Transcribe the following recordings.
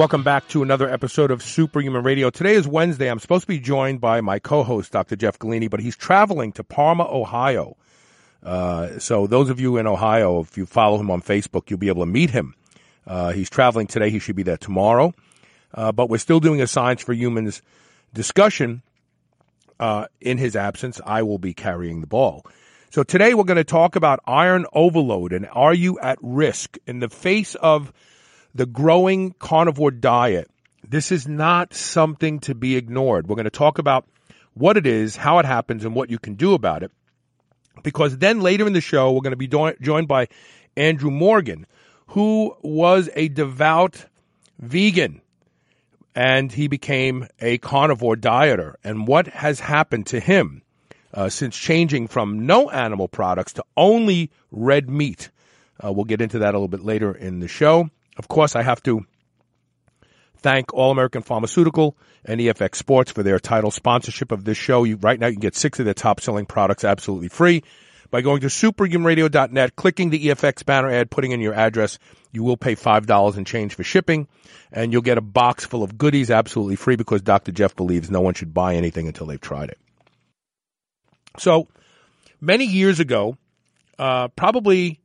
Welcome back to another episode of Superhuman Radio. Today is Wednesday. I'm supposed to be joined by my co-host, Dr. Jeff Golini, but he's traveling to Parma, Ohio. Uh, so those of you in Ohio, if you follow him on Facebook, you'll be able to meet him. Uh, he's traveling today. He should be there tomorrow. Uh, but we're still doing a Science for Humans discussion. Uh, in his absence, I will be carrying the ball. So today we're going to talk about iron overload and are you at risk in the face of – the growing carnivore diet, this is not something to be ignored. We're going to talk about what it is, how it happens, and what you can do about it. Because then later in the show, we're going to be do- joined by Andrew Morgan, who was a devout vegan and he became a carnivore dieter. And what has happened to him uh, since changing from no animal products to only red meat? Uh, we'll get into that a little bit later in the show. Of course, I have to thank All American Pharmaceutical and EFX Sports for their title sponsorship of this show. You, right now, you can get six of their top selling products absolutely free by going to superhumanradio.net, clicking the EFX banner ad, putting in your address. You will pay $5 in change for shipping, and you'll get a box full of goodies absolutely free because Dr. Jeff believes no one should buy anything until they've tried it. So, many years ago, uh, probably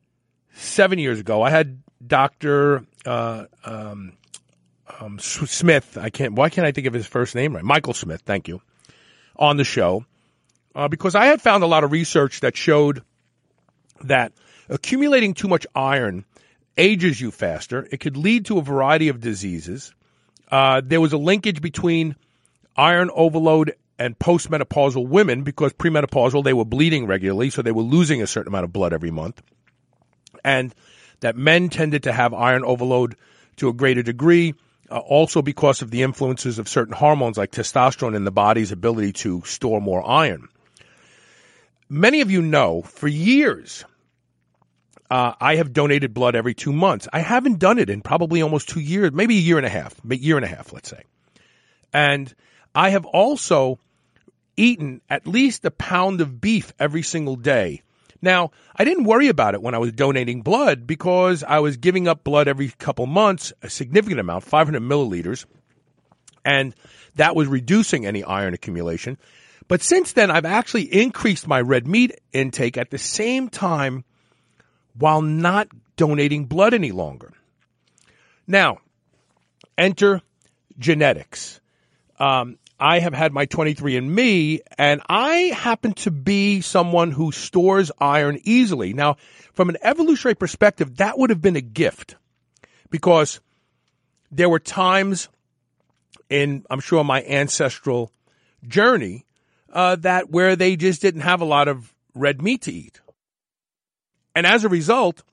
seven years ago, I had Dr uh, um, um, Smith. I can't. Why can't I think of his first name right? Michael Smith. Thank you. On the show, uh, because I had found a lot of research that showed that accumulating too much iron ages you faster. It could lead to a variety of diseases. Uh, there was a linkage between iron overload and postmenopausal women because premenopausal they were bleeding regularly, so they were losing a certain amount of blood every month. And that men tended to have iron overload to a greater degree, uh, also because of the influences of certain hormones like testosterone in the body's ability to store more iron. Many of you know for years, uh, I have donated blood every two months. I haven't done it in probably almost two years, maybe a year and a half, a year and a half, let's say. And I have also eaten at least a pound of beef every single day now, I didn't worry about it when I was donating blood because I was giving up blood every couple months, a significant amount, 500 milliliters, and that was reducing any iron accumulation. But since then, I've actually increased my red meat intake at the same time while not donating blood any longer. Now, enter genetics. Um, I have had my 23andMe and I happen to be someone who stores iron easily. Now, from an evolutionary perspective, that would have been a gift because there were times in, I'm sure, my ancestral journey uh, that where they just didn't have a lot of red meat to eat. And as a result,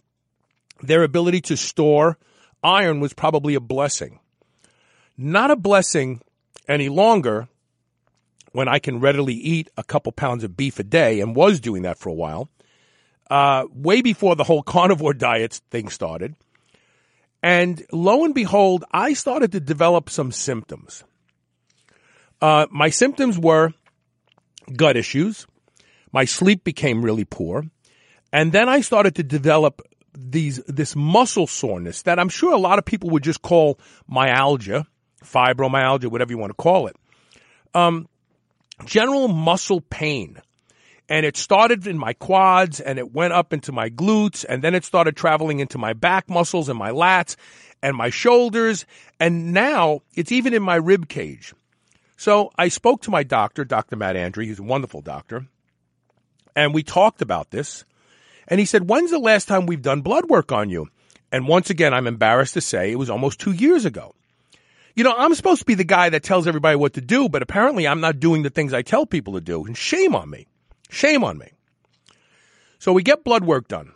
their ability to store iron was probably a blessing. Not a blessing any longer when I can readily eat a couple pounds of beef a day and was doing that for a while, uh, way before the whole carnivore diet thing started. And lo and behold, I started to develop some symptoms. Uh, my symptoms were gut issues. My sleep became really poor. And then I started to develop these, this muscle soreness that I'm sure a lot of people would just call myalgia fibromyalgia, whatever you want to call it. Um, general muscle pain. And it started in my quads and it went up into my glutes and then it started traveling into my back muscles and my lats and my shoulders. And now it's even in my rib cage. So I spoke to my doctor, Dr. Matt Andre. He's a wonderful doctor. And we talked about this. And he said, When's the last time we've done blood work on you? And once again, I'm embarrassed to say it was almost two years ago. You know, I'm supposed to be the guy that tells everybody what to do, but apparently I'm not doing the things I tell people to do. And shame on me. Shame on me. So we get blood work done.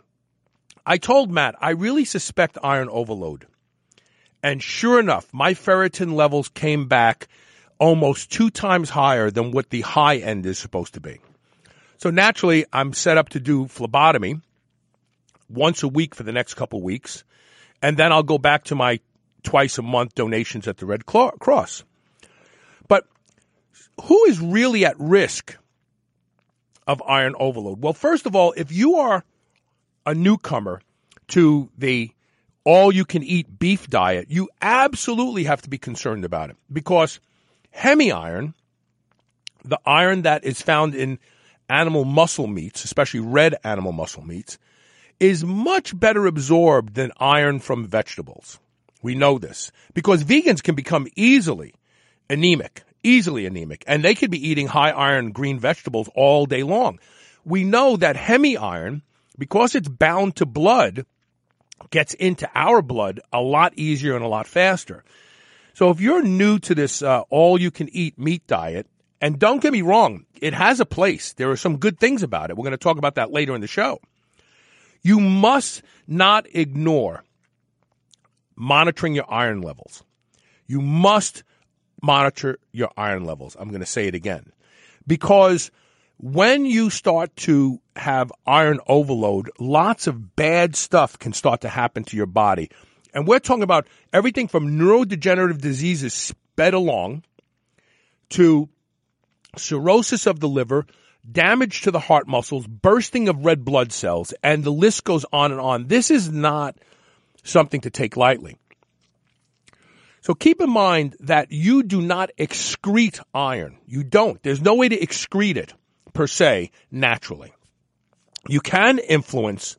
I told Matt, I really suspect iron overload. And sure enough, my ferritin levels came back almost two times higher than what the high end is supposed to be. So naturally, I'm set up to do phlebotomy once a week for the next couple weeks, and then I'll go back to my twice a month donations at the Red Cross. But who is really at risk of iron overload? Well, first of all, if you are a newcomer to the all you can eat beef diet, you absolutely have to be concerned about it because heme-iron, the iron that is found in animal muscle meats, especially red animal muscle meats, is much better absorbed than iron from vegetables. We know this because vegans can become easily anemic, easily anemic, and they could be eating high iron green vegetables all day long. We know that heme iron, because it's bound to blood, gets into our blood a lot easier and a lot faster. So if you're new to this uh, all you can eat meat diet, and don't get me wrong, it has a place. There are some good things about it. We're going to talk about that later in the show. You must not ignore monitoring your iron levels. You must monitor your iron levels. I'm going to say it again. Because when you start to have iron overload, lots of bad stuff can start to happen to your body. And we're talking about everything from neurodegenerative diseases sped along to cirrhosis of the liver, damage to the heart muscles, bursting of red blood cells, and the list goes on and on. This is not something to take lightly. So keep in mind that you do not excrete iron. You don't. There's no way to excrete it per se naturally. You can influence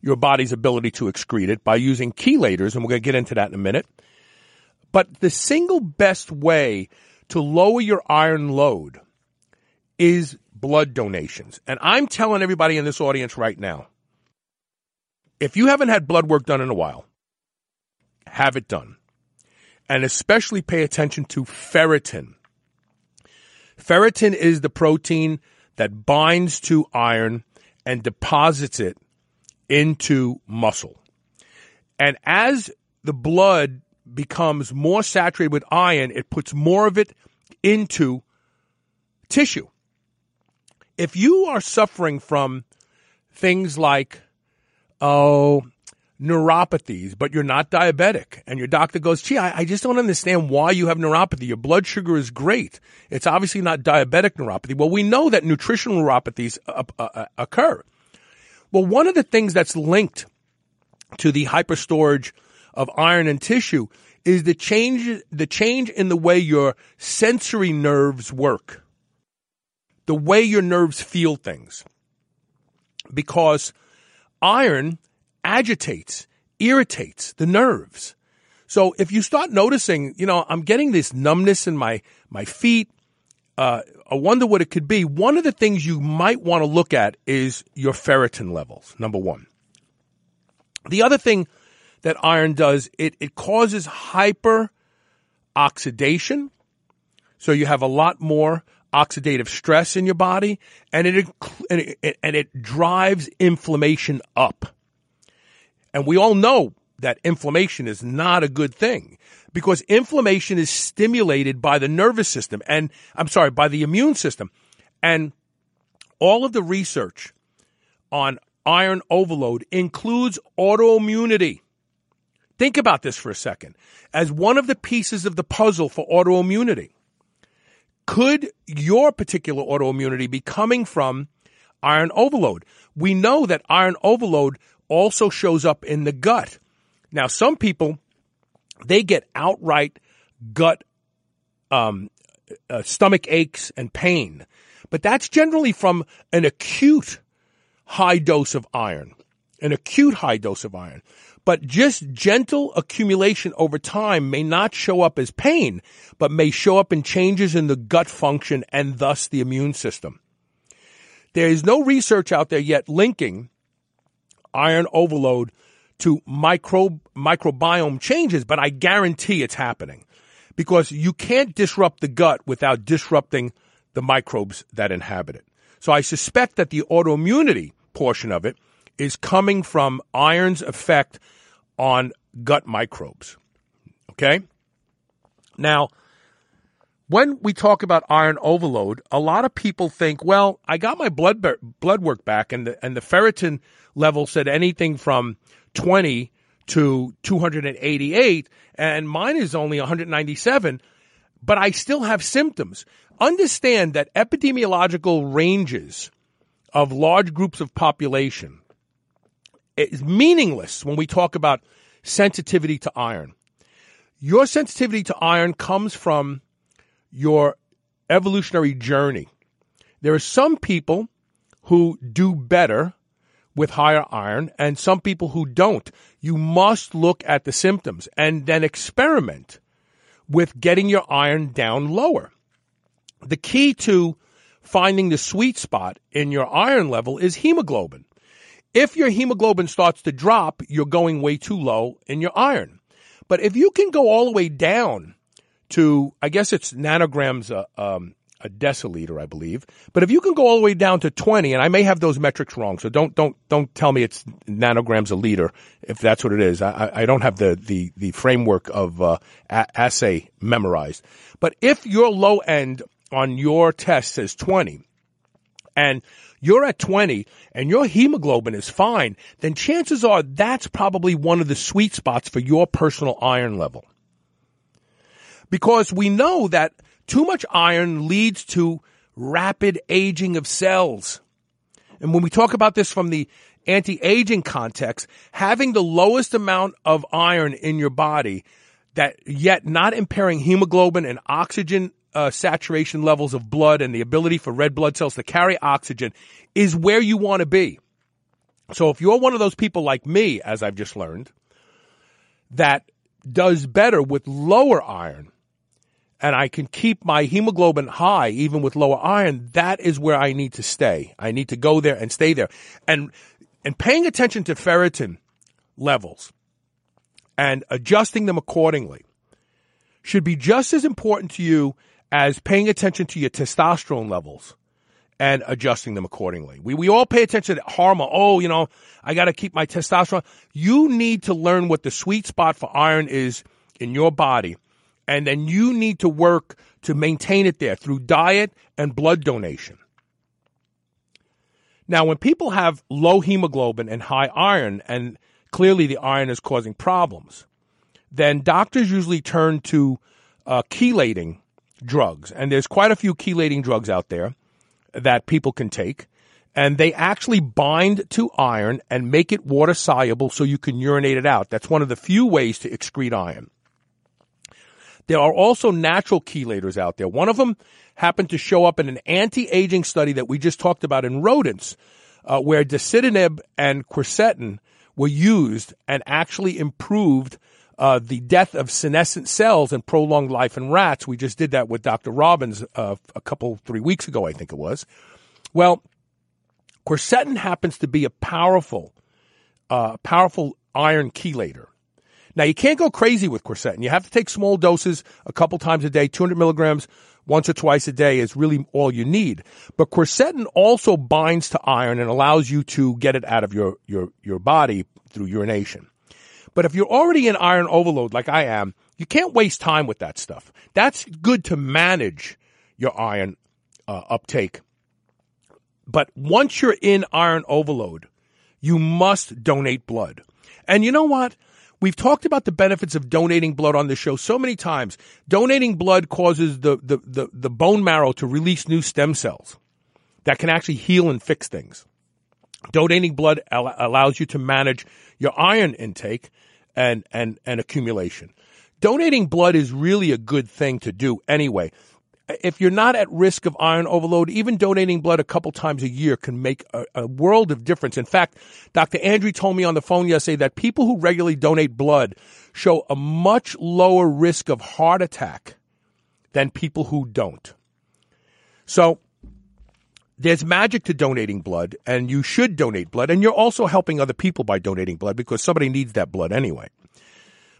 your body's ability to excrete it by using chelators, and we're going to get into that in a minute. But the single best way to lower your iron load is blood donations. And I'm telling everybody in this audience right now if you haven't had blood work done in a while, have it done. And especially pay attention to ferritin. Ferritin is the protein that binds to iron and deposits it into muscle. And as the blood becomes more saturated with iron, it puts more of it into tissue. If you are suffering from things like, oh, neuropathies, but you're not diabetic. And your doctor goes, gee, I, I, just don't understand why you have neuropathy. Your blood sugar is great. It's obviously not diabetic neuropathy. Well, we know that nutritional neuropathies uh, uh, uh occur. Well, one of the things that's linked to the hyperstorage of iron and tissue is the change, the change in the way your sensory nerves work. The way your nerves feel things. Because iron agitates, irritates the nerves. So if you start noticing, you know, I'm getting this numbness in my, my feet, uh, I wonder what it could be. One of the things you might want to look at is your ferritin levels, number one. The other thing that iron does, it, it causes hyper oxidation. So you have a lot more oxidative stress in your body and it, and it, and it drives inflammation up. And we all know that inflammation is not a good thing because inflammation is stimulated by the nervous system and I'm sorry, by the immune system. And all of the research on iron overload includes autoimmunity. Think about this for a second. As one of the pieces of the puzzle for autoimmunity, could your particular autoimmunity be coming from iron overload? We know that iron overload also shows up in the gut. Now, some people, they get outright gut, um, uh, stomach aches and pain, but that's generally from an acute high dose of iron, an acute high dose of iron. But just gentle accumulation over time may not show up as pain, but may show up in changes in the gut function and thus the immune system. There is no research out there yet linking iron overload to micro, microbiome changes, but I guarantee it's happening because you can't disrupt the gut without disrupting the microbes that inhabit it. So I suspect that the autoimmunity portion of it is coming from iron's effect on gut microbes. Okay? Now, when we talk about iron overload, a lot of people think, well, I got my blood blood work back and the, and the ferritin level said anything from 20 to 288 and mine is only 197, but I still have symptoms. Understand that epidemiological ranges of large groups of population is meaningless when we talk about sensitivity to iron. Your sensitivity to iron comes from your evolutionary journey. There are some people who do better with higher iron and some people who don't. You must look at the symptoms and then experiment with getting your iron down lower. The key to finding the sweet spot in your iron level is hemoglobin. If your hemoglobin starts to drop, you're going way too low in your iron. But if you can go all the way down to, I guess it's nanograms a, um, a deciliter, I believe. But if you can go all the way down to 20, and I may have those metrics wrong, so don't, don't, don't tell me it's nanograms a liter if that's what it is. I, I don't have the, the, the framework of, uh, a- assay memorized. But if your low end on your test says 20, and you're at 20 and your hemoglobin is fine, then chances are that's probably one of the sweet spots for your personal iron level. Because we know that too much iron leads to rapid aging of cells. And when we talk about this from the anti-aging context, having the lowest amount of iron in your body that yet not impairing hemoglobin and oxygen uh, saturation levels of blood and the ability for red blood cells to carry oxygen is where you want to be. So if you're one of those people like me, as I've just learned, that does better with lower iron, and I can keep my hemoglobin high even with lower iron, that is where I need to stay. I need to go there and stay there. And and paying attention to ferritin levels and adjusting them accordingly should be just as important to you as paying attention to your testosterone levels and adjusting them accordingly. We, we all pay attention to hormone. Oh, you know, I got to keep my testosterone. You need to learn what the sweet spot for iron is in your body. And then you need to work to maintain it there through diet and blood donation. Now, when people have low hemoglobin and high iron, and clearly the iron is causing problems, then doctors usually turn to uh, chelating drugs. And there's quite a few chelating drugs out there that people can take. And they actually bind to iron and make it water soluble so you can urinate it out. That's one of the few ways to excrete iron. There are also natural chelators out there. One of them happened to show up in an anti-aging study that we just talked about in rodents, uh, where dasatinib and quercetin were used and actually improved uh, the death of senescent cells and prolonged life in rats. We just did that with Dr. Robbins uh, a couple, three weeks ago, I think it was. Well, quercetin happens to be a powerful, uh, powerful iron chelator. Now, you can't go crazy with quercetin. You have to take small doses a couple times a day, 200 milligrams once or twice a day is really all you need. But quercetin also binds to iron and allows you to get it out of your, your, your body through urination. But if you're already in iron overload like I am, you can't waste time with that stuff. That's good to manage your iron uh, uptake. But once you're in iron overload, you must donate blood. And you know what? We've talked about the benefits of donating blood on the show so many times. Donating blood causes the, the, the, the bone marrow to release new stem cells that can actually heal and fix things. Donating blood allows you to manage your iron intake and, and, and accumulation. Donating blood is really a good thing to do anyway. If you're not at risk of iron overload, even donating blood a couple times a year can make a, a world of difference. In fact, Dr. Andrew told me on the phone yesterday that people who regularly donate blood show a much lower risk of heart attack than people who don't. So there's magic to donating blood, and you should donate blood, and you're also helping other people by donating blood because somebody needs that blood anyway.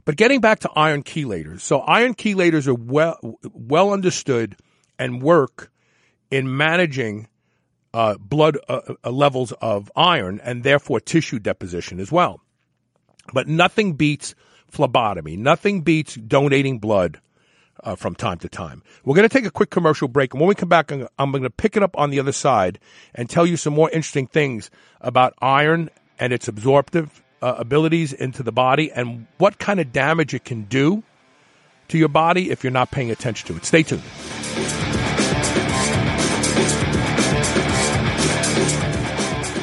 But getting back to iron chelators, so iron chelators are well well understood and work in managing uh, blood uh, uh, levels of iron and therefore tissue deposition as well. But nothing beats phlebotomy. Nothing beats donating blood uh, from time to time. We're going to take a quick commercial break, and when we come back, I'm, I'm going to pick it up on the other side and tell you some more interesting things about iron and its absorptive uh, abilities into the body and what kind of damage it can do to your body if you're not paying attention to it. Stay tuned.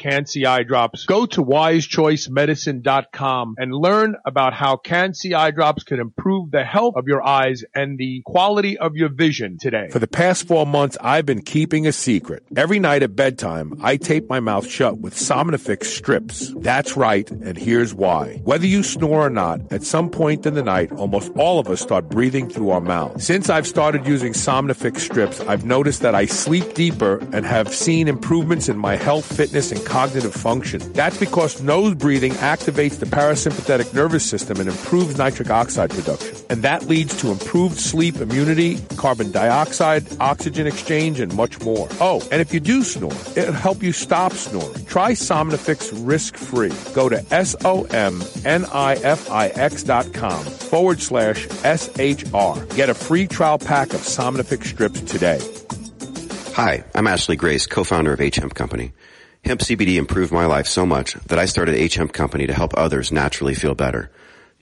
Can-C eye drops. Go to wisechoicemedicine.com and learn about how Can-C eye drops can improve the health of your eyes and the quality of your vision today. For the past four months, I've been keeping a secret. Every night at bedtime, I tape my mouth shut with Somnifix strips. That's right, and here's why. Whether you snore or not, at some point in the night, almost all of us start breathing through our mouth. Since I've started using Somnifix strips, I've noticed that I sleep deeper and have seen improvements in my health, fitness, and cognitive function. That's because nose breathing activates the parasympathetic nervous system and improves nitric oxide production. And that leads to improved sleep, immunity, carbon dioxide, oxygen exchange, and much more. Oh, and if you do snore, it'll help you stop snoring. Try Somnifix risk-free. Go to S-O-M-N-I-F-I-X dot com forward slash S-H-R. Get a free trial pack of Somnifix strips today. Hi, I'm Ashley Grace, co-founder of H Hemp Company. Hemp CBD improved my life so much that I started H Hemp Company to help others naturally feel better.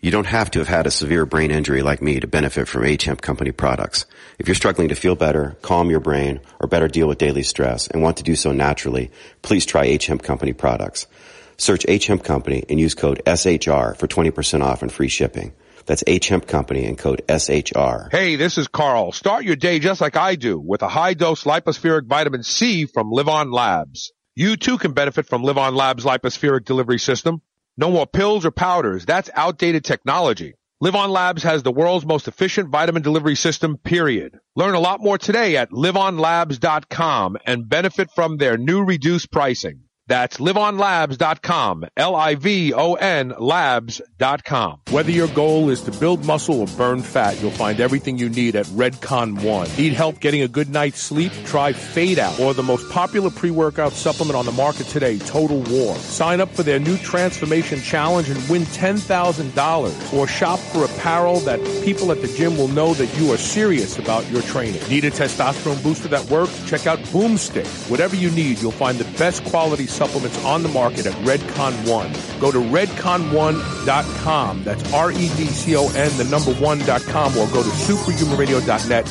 You don't have to have had a severe brain injury like me to benefit from H Hemp Company products. If you're struggling to feel better, calm your brain, or better deal with daily stress and want to do so naturally, please try H Hemp Company products. Search H Hemp Company and use code SHR for 20% off and free shipping. That's H Hemp Company and code SHR. Hey, this is Carl. Start your day just like I do with a high dose Lypo-Spheric vitamin C from Livon Labs. You too can benefit from Livon Labs Lypo-Spheric delivery system. No more pills or powders. That's outdated technology. Livon Labs has the world's most efficient vitamin delivery system, period. Learn a lot more today at livonlabs.com and benefit from their new reduced pricing. That's livonlabs.com. L-I-V-O-N labs.com. Whether your goal is to build muscle or burn fat, you'll find everything you need at Redcon One. Need help getting a good night's sleep? Try Fade Out or the most popular pre-workout supplement on the market today, Total War. Sign up for their new transformation challenge and win $10,000 or shop for apparel that people at the gym will know that you are serious about your training. Need a testosterone booster that works? Check out Boomstick. Whatever you need, you'll find the best quality supplements on the market at Redcon One. Go to redcon1.com. That's R-E-D-C-O-N, the number one.com, or go to superhumanradio.net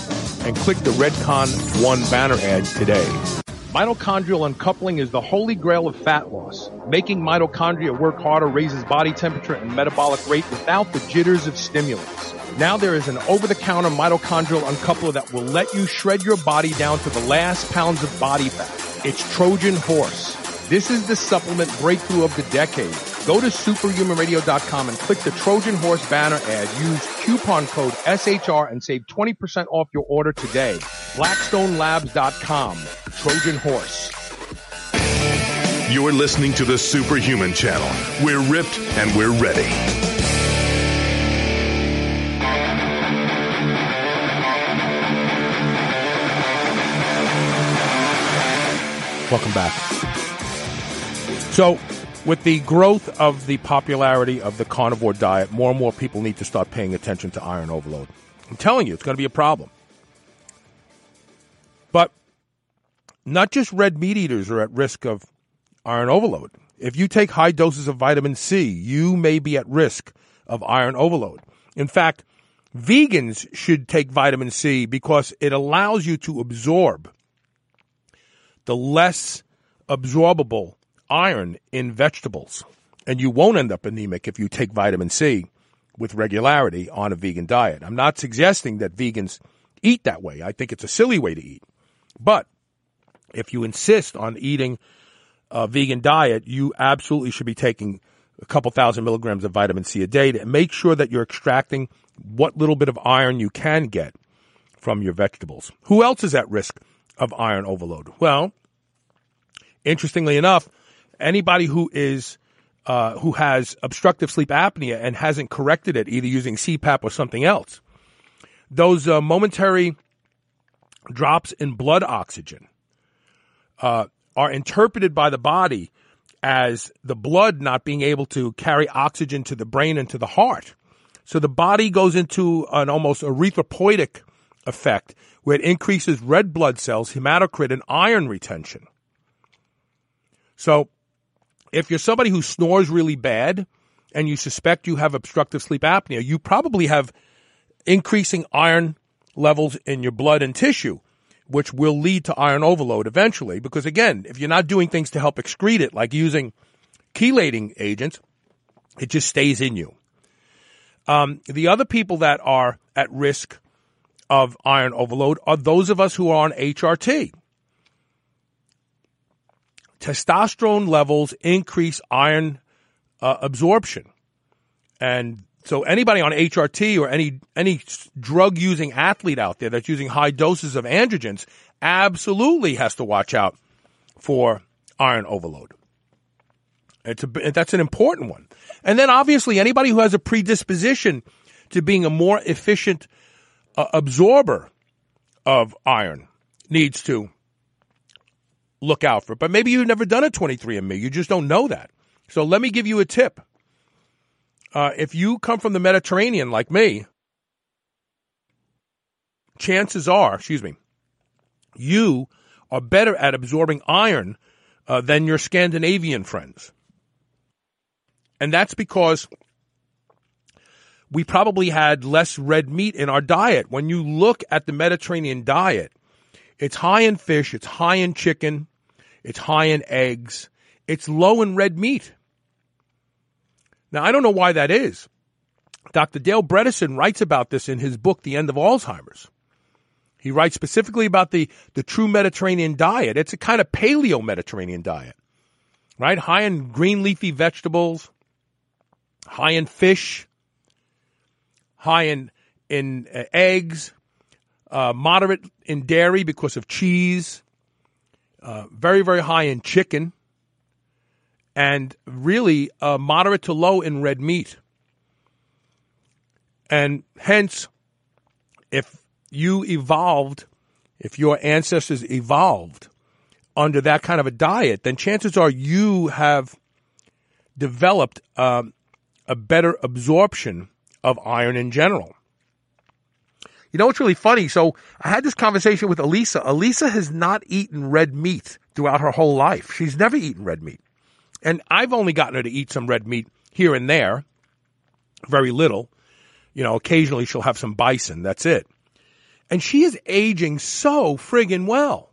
and click the Redcon One banner ad today. Mitochondrial uncoupling is the holy grail of fat loss. Making mitochondria work harder raises body temperature and metabolic rate without the jitters of stimulants. Now there is an over-the-counter mitochondrial uncoupler that will let you shred your body down to the last pounds of body fat. It's Trojan Horse. This is the supplement breakthrough of the decade. Go to superhumanradio.com and click the Trojan Horse banner ad. Use coupon code SHR and save 20% off your order today. BlackstoneLabs.com. Trojan Horse. You're listening to the Superhuman Channel. We're ripped and we're ready. Welcome back. So, with the growth of the popularity of the carnivore diet, more and more people need to start paying attention to iron overload. I'm telling you, it's going to be a problem. But not just red meat eaters are at risk of iron overload. If you take high doses of vitamin C, you may be at risk of iron overload. In fact, vegans should take vitamin C because it allows you to absorb the less absorbable iron in vegetables. And you won't end up anemic if you take vitamin C with regularity on a vegan diet. I'm not suggesting that vegans eat that way. I think it's a silly way to eat. But if you insist on eating a vegan diet, you absolutely should be taking a couple thousand milligrams of vitamin C a day to make sure that you're extracting what little bit of iron you can get from your vegetables. Who else is at risk of iron overload? Well, interestingly enough, anybody who is uh, who has obstructive sleep apnea and hasn't corrected it, either using CPAP or something else, those uh, momentary drops in blood oxygen uh, are interpreted by the body as the blood not being able to carry oxygen to the brain and to the heart. So the body goes into an almost erythropoietic effect where it increases red blood cells, hematocrit, and iron retention. So if you're somebody who snores really bad and you suspect you have obstructive sleep apnea, you probably have increasing iron levels in your blood and tissue which will lead to iron overload eventually. Because again, if you're not doing things to help excrete it, like using chelating agents, it just stays in you. Um, the other people that are at risk of iron overload are those of us who are on HRT. Testosterone levels increase iron uh, absorption. And so anybody on HRT or any any drug using athlete out there that's using high doses of androgens absolutely has to watch out for iron overload. It's a, that's an important one. And then obviously anybody who has a predisposition to being a more efficient uh, absorber of iron needs to look out for it. But maybe you've never done a 23andMe. You just don't know that. So let me give you a tip. Uh, if you come from the Mediterranean like me, chances are, excuse me, you are better at absorbing iron uh, than your Scandinavian friends. And that's because we probably had less red meat in our diet. When you look at the Mediterranean diet, it's high in fish, it's high in chicken, it's high in eggs, it's low in red meat. Now, I don't know why that is. Dr. Dale Bredesen writes about this in his book, The End of Alzheimer's. He writes specifically about the, the true Mediterranean diet. It's a kind of paleo Mediterranean diet, right? High in green leafy vegetables, high in fish, high in, in uh, eggs, uh, moderate in dairy because of cheese, uh, very, very high in chicken, and really uh, moderate to low in red meat. And hence, if you evolved, if your ancestors evolved under that kind of a diet, then chances are you have developed um, a better absorption of iron in general. You know what's really funny? So I had this conversation with Elisa. Elisa has not eaten red meat throughout her whole life. She's never eaten red meat. And I've only gotten her to eat some red meat here and there, very little. You know, occasionally she'll have some bison. That's it. And she is aging so friggin' well.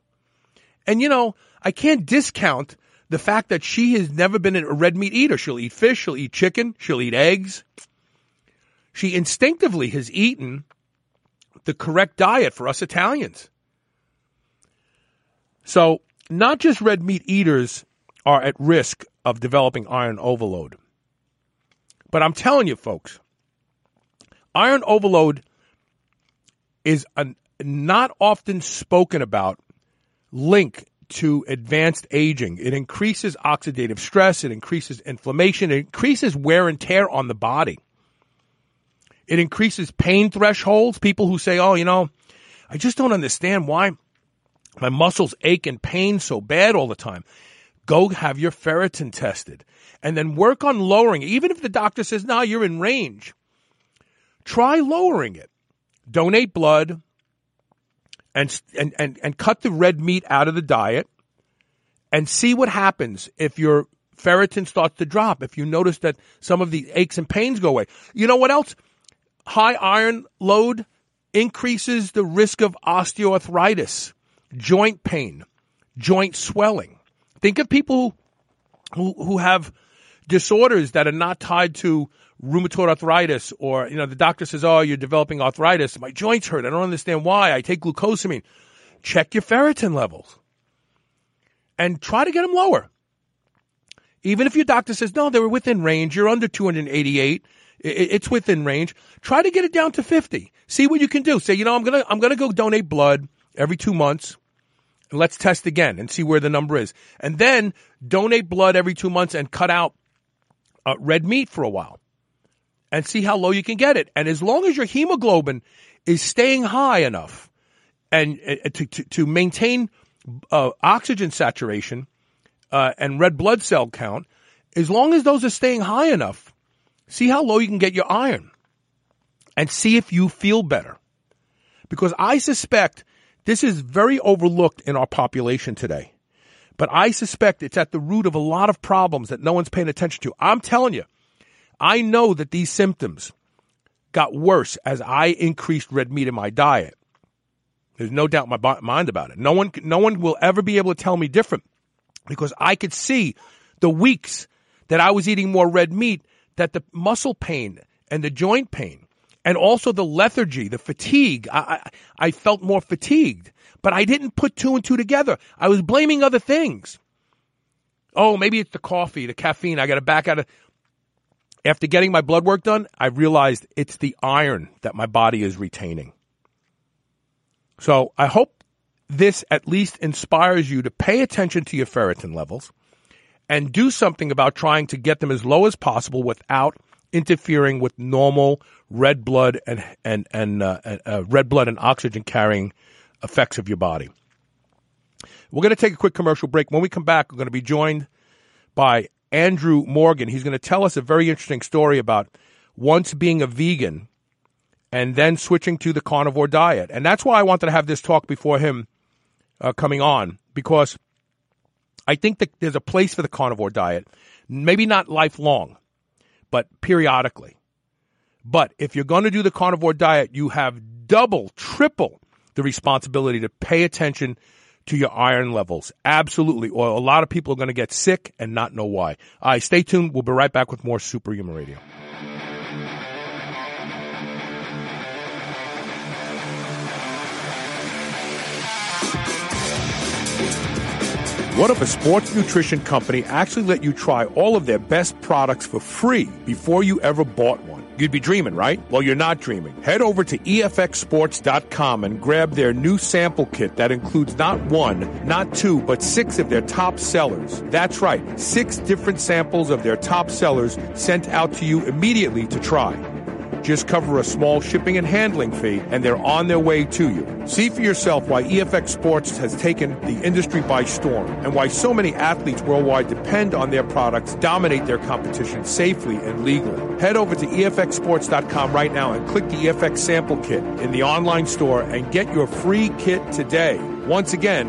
And you know, I can't discount the fact that she has never been a red meat eater. She'll eat fish, she'll eat chicken, she'll eat eggs. She instinctively has eaten the correct diet for us Italians. So, not just red meat eaters are at risk of developing iron overload. But I'm telling you, folks, iron overload is a not often spoken about link to advanced aging. It increases oxidative stress, it increases inflammation, it increases wear and tear on the body. It increases pain thresholds. People who say, oh, you know, I just don't understand why my muscles ache and pain so bad all the time. Go have your ferritin tested and then work on lowering it. Even if the doctor says, no, you're in range, try lowering it. Donate blood and, and, and, and cut the red meat out of the diet and see what happens if your ferritin starts to drop. If you notice that some of the aches and pains go away. You know what else? High iron load increases the risk of osteoarthritis, joint pain, joint swelling. Think of people who, who have disorders that are not tied to rheumatoid arthritis or, you know, the doctor says, oh, you're developing arthritis. My joints hurt. I don't understand why. I take glucosamine. Check your ferritin levels and try to get them lower. Even if your doctor says, no, they were within range, you're under 288, it's within range, try to get it down to 50. See what you can do. Say, you know, I'm going to, I'm going to go donate blood every two months. Let's test again and see where the number is. And then donate blood every two months and cut out uh, red meat for a while and see how low you can get it. And as long as your hemoglobin is staying high enough and uh, to, to, to maintain uh, oxygen saturation uh, and red blood cell count, as long as those are staying high enough, see how low you can get your iron and see if you feel better. Because I suspect this is very overlooked in our population today. But I suspect it's at the root of a lot of problems that no one's paying attention to. I'm telling you, I know that these symptoms got worse as I increased red meat in my diet. There's no doubt in my mind about it. No one, no one will ever be able to tell me different because I could see the weeks that I was eating more red meat that the muscle pain and the joint pain and also the lethargy, the fatigue, I, I, I felt more fatigued, but I didn't put two and two together. I was blaming other things. Oh, maybe it's the coffee, the caffeine. I got to back out of. After getting my blood work done, I realized it's the iron that my body is retaining. So I hope this at least inspires you to pay attention to your ferritin levels and do something about trying to get them as low as possible without interfering with normal red blood and and and uh, uh, red blood and oxygen carrying effects of your body. We're going to take a quick commercial break. When we come back, we're going to be joined by Andrew Morgan. He's going to tell us a very interesting story about once being a vegan and then switching to the carnivore diet. And that's why I wanted to have this talk before him uh, coming on because I think that there's a place for the carnivore diet. Maybe not lifelong, but periodically. But if you're going to do the carnivore diet, you have double, triple the responsibility to pay attention to your iron levels. Absolutely. Or a lot of people are going to get sick and not know why. All right, stay tuned. We'll be right back with more Superhuman Radio. What if a sports nutrition company actually let you try all of their best products for free before you ever bought one? You'd be dreaming, right? Well, you're not dreaming. Head over to EFXSports.com and grab their new sample kit that includes not one, not two, but six of their top sellers. That's right, six different samples of their top sellers sent out to you immediately to try. Just cover a small shipping and handling fee, and they're on their way to you. See for yourself why EFX Sports has taken the industry by storm and why so many athletes worldwide depend on their products, dominate their competition safely and legally. Head over to EFXSports.com right now and click the EFX sample kit in the online store and get your free kit today. Once again,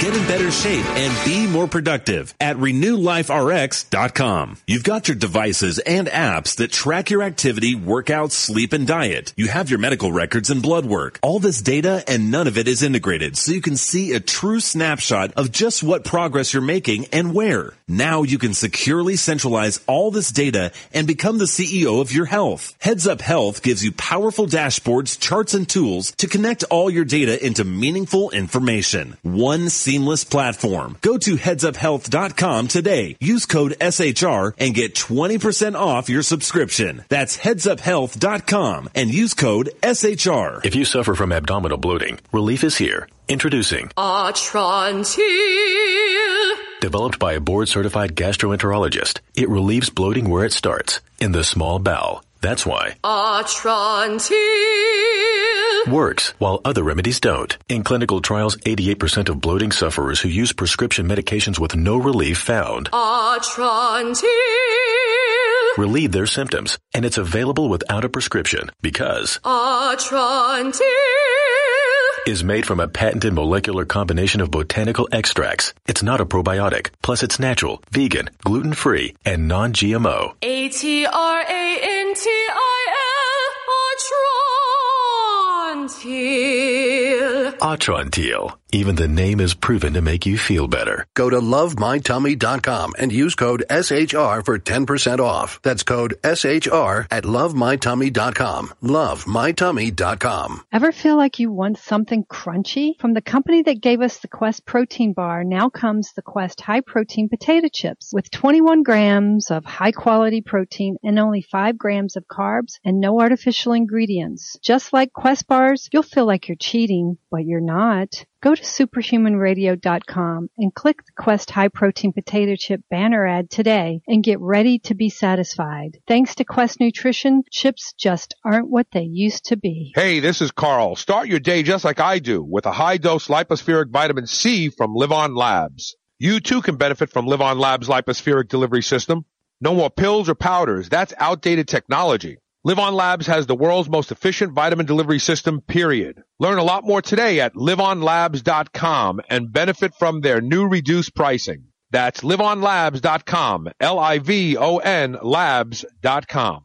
get in better shape, and be more productive at renewliferx.com. You've got your devices and apps that track your activity, workouts, sleep, and diet. You have your medical records and blood work. All this data and none of it is integrated so you can see a true snapshot of just what progress you're making and where. Now you can securely centralize all this data and become the CEO of your health. Heads Up Health gives you powerful dashboards, charts, and tools to connect all your data into meaningful information. One seamless platform. Go to headsuphealth.com today. Use code SHR and get 20% off your subscription. That's headsuphealth.com and use code SHR. If you suffer from abdominal bloating, relief is here. Introducing Atrantil. Developed by a board certified gastroenterologist, it relieves bloating where it starts, in the small bowel. That's why Atrantil. works, while other remedies don't. In clinical trials, 88% of bloating sufferers who use prescription medications with no relief found Atrantil. relieve their symptoms, and it's available without a prescription because Atrantil. Is made from a patented molecular combination of botanical extracts. It's not a probiotic. Plus, it's natural, vegan, gluten-free, and non-GMO. A-T-R-A-N-T-I-L. Atrantil. Atrantil. Even the name is proven to make you feel better. Go to lovemytummy.com and use code SHR for 10% off. That's code SHR at lovemytummy.com. Lovemytummy.com. Ever feel like you want something crunchy? From the company that gave us the Quest protein bar, now comes the Quest high protein potato chips with 21 grams of high quality protein and only 5 grams of carbs and no artificial ingredients. Just like Quest bars, you'll feel like you're cheating, but you're not. Go to superhumanradio.com and click the Quest High Protein Potato Chip banner ad today and get ready to be satisfied. Thanks to Quest Nutrition, chips just aren't what they used to be. Hey, this is Carl. Start your day just like I do with a high dose Lypo-Spheric vitamin C from LivOn Labs. You too can benefit from LivOn Labs Lypo-Spheric delivery system. No more pills or powders. That's outdated technology. LivOn Labs has the world's most efficient vitamin delivery system, period. Learn a lot more today at livonlabs.com and benefit from their new reduced pricing. That's livonlabs.com, L-I-V-O-N labs.com.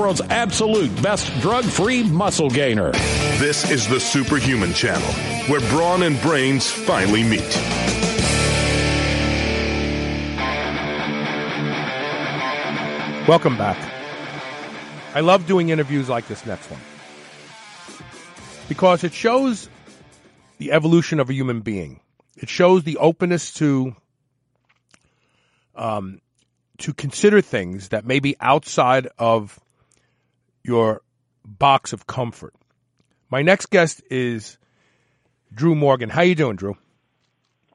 world's absolute best drug-free muscle gainer. This is the Superhuman Channel, where brawn and brains finally meet. Welcome back. I love doing interviews like this next one because it shows the evolution of a human being. It shows the openness to um, to consider things that may be outside of your box of comfort. My next guest is Drew Morgan. How you doing, Drew?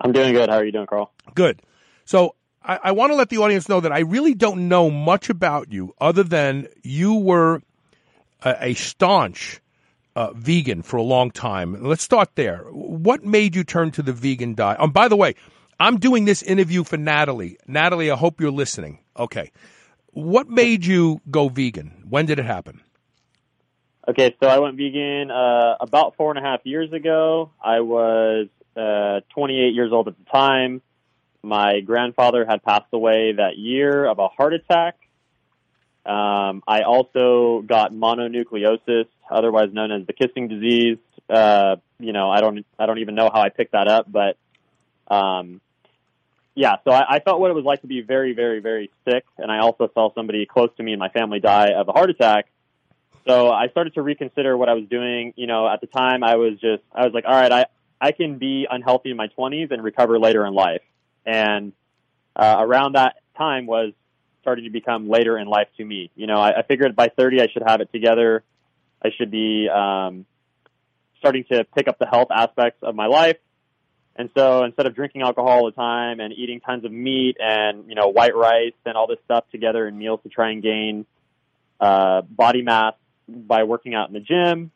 I'm doing good. How are you doing, Carl? Good. So I, I want to let the audience know that I really don't know much about you other than you were a, a staunch uh, vegan for a long time. Let's start there. What made you turn to the vegan diet? Um, by the way, I'm doing this interview for Natalie. Natalie, I hope you're listening. Okay. What made you go vegan? When did it happen? Okay, so I went vegan uh, about four and a half years ago. I was uh, 28 years old at the time. My grandfather had passed away that year of a heart attack. Um, I also got mononucleosis, otherwise known as the kissing disease. Uh, you know, I don't, I don't even know how I picked that up, but um, yeah. So I, I felt what it was like to be very, very, very sick, and I also saw somebody close to me in my family die of a heart attack. So I started to reconsider what I was doing. You know, at the time, I was just, I was like, all right, I, I can be unhealthy in my 20s and recover later in life. And uh, around that time was starting to become later in life to me. You know, I, I figured by 30 I should have it together. I should be um, starting to pick up the health aspects of my life. And so instead of drinking alcohol all the time and eating tons of meat and, you know, white rice and all this stuff together in meals to try and gain uh, body mass by working out in the gym,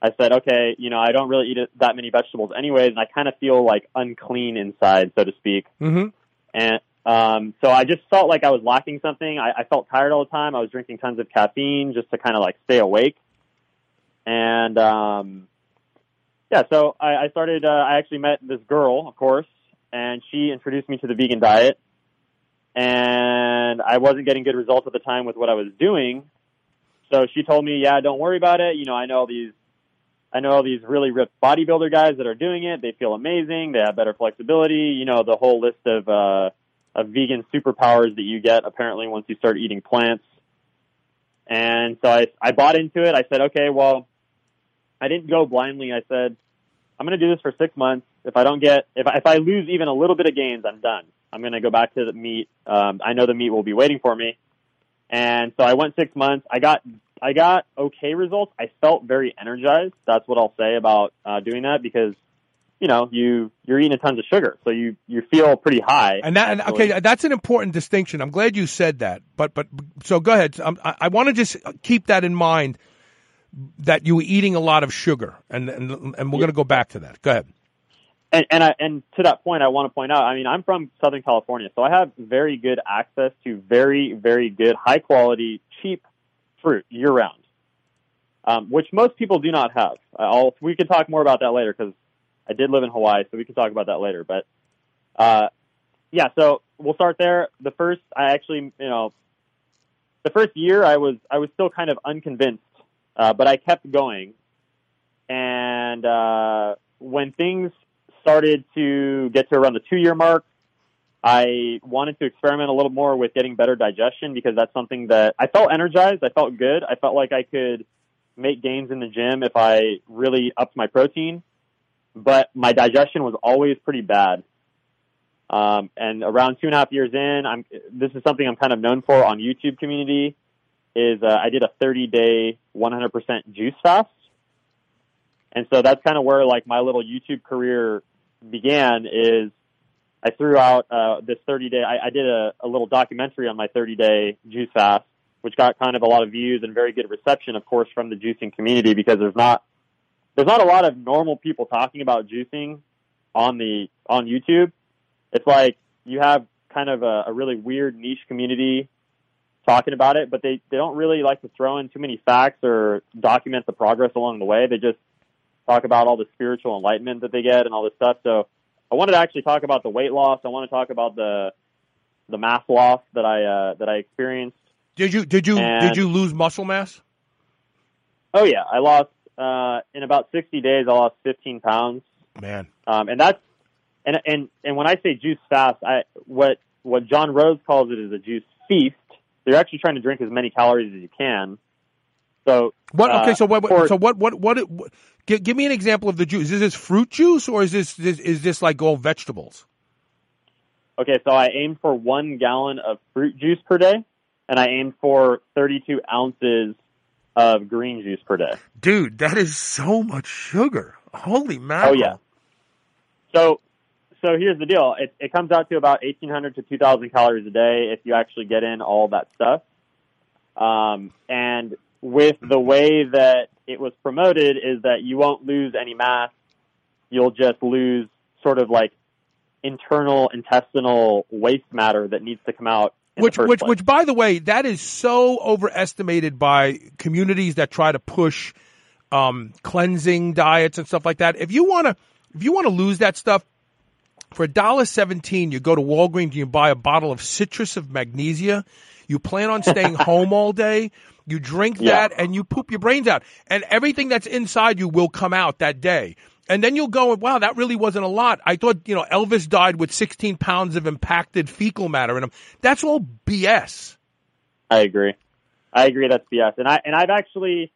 I said, okay, you know, I don't really eat that many vegetables anyways, and I kind of feel like unclean inside, so to speak. Mm-hmm. And um, so I just felt like I was lacking something. I, I felt tired all the time. I was drinking tons of caffeine just to kind of like stay awake. And um, yeah, so I, I started. Uh, I actually met this girl, of course, and she introduced me to the vegan diet. And I wasn't getting good results at the time with what I was doing. So she told me, "Yeah, don't worry about it. You know, I know all these I know all these really ripped bodybuilder guys that are doing it. They feel amazing. They have better flexibility. You know, the whole list of uh, of vegan superpowers that you get apparently once you start eating plants. And so I I bought into it. I said, okay, well, I didn't go blindly. I said, I'm going to do this for six months. If I don't get, if I, if I lose even a little bit of gains, I'm done. I'm going to go back to the meat. Um, I know the meat will be waiting for me. And so I went six months. I got, I got okay results. I felt very energized. That's what I'll say about uh, doing that because, you know, you you're eating a tons of sugar, so you you feel pretty high. And that, and, okay, that's an important distinction. I'm glad you said that. But, but, so go ahead. Um, I, I want to just keep that in mind that you were eating a lot of sugar, and and, and we're going to go back to that. Go ahead. And and I, and to that point, I want to point out. I mean, I'm from Southern California, so I have very good access to very very good, high quality, cheap fruit year round, um, which most people do not have. I'll, we can talk more about that later because I did live in Hawaii, so we can talk about that later. But uh, yeah, so we'll start there. The first, I actually, you know, the first year, I was I was still kind of unconvinced, uh, but I kept going, and uh, when things started to get to around the two year mark, I wanted to experiment a little more with getting better digestion because that's something that I felt energized. I felt good. I felt like I could make gains in the gym if I really upped my protein, but my digestion was always pretty bad. Um, and around two and a half years in, I'm, this is something I'm kind of known for on YouTube community is, uh, I did a 30 day, 100% juice fast. And so that's kind of where like my little YouTube career began is I threw out uh, this 30 day. I, I did a, a little documentary on my 30 day juice fast, which got kind of a lot of views and very good reception, of course, from the juicing community because there's not there's not a lot of normal people talking about juicing on the on YouTube. It's like you have kind of a, a really weird niche community talking about it, but they they don't really like to throw in too many facts or document the progress along the way. They just talk about all the spiritual enlightenment that they get and all this stuff. So I wanted to actually talk about the weight loss. I want to talk about the the mass loss that I uh, that I experienced. Did you did you And- did you lose muscle mass? Oh yeah, I lost uh, in about sixty days. I lost fifteen pounds, Man, um, and that's and and and when I say juice fast, I what what John Rose calls it is a juice feast. So you're actually trying to drink as many calories as you can. So what? Okay, uh, so what? what- so what? What? What? what give, give me an example of the juice. Is this fruit juice or is this, this is this like all vegetables? Okay, so I aimed for one gallon of fruit juice per day, and I aimed for 32 ounces of green juice per day. Dude, that is so much sugar. Holy mackerel! Oh yeah. So, so here's the deal. It, it comes out to about 1,800 to 2,000 calories a day if you actually get in all that stuff. Um, and with the way that it was promoted is that you won't lose any mass. You'll just lose sort of like internal intestinal waste matter that needs to come out. Which, which, place. which, by the way, that is so overestimated by communities that try to push um, cleansing diets and stuff like that. If you want to, if you want to lose that stuff, for a dollar seventeen, you go to Walgreens and you buy a bottle of citrate of magnesia. You plan on staying home all day. You drink Yeah. that and you poop your brains out, and everything that's inside you will come out that day. And then you'll go, wow, that really wasn't a lot. I thought, you know, Elvis died with 16 pounds of impacted fecal matter in him. That's all BS. I agree. I agree. That's BS. And I and I've actually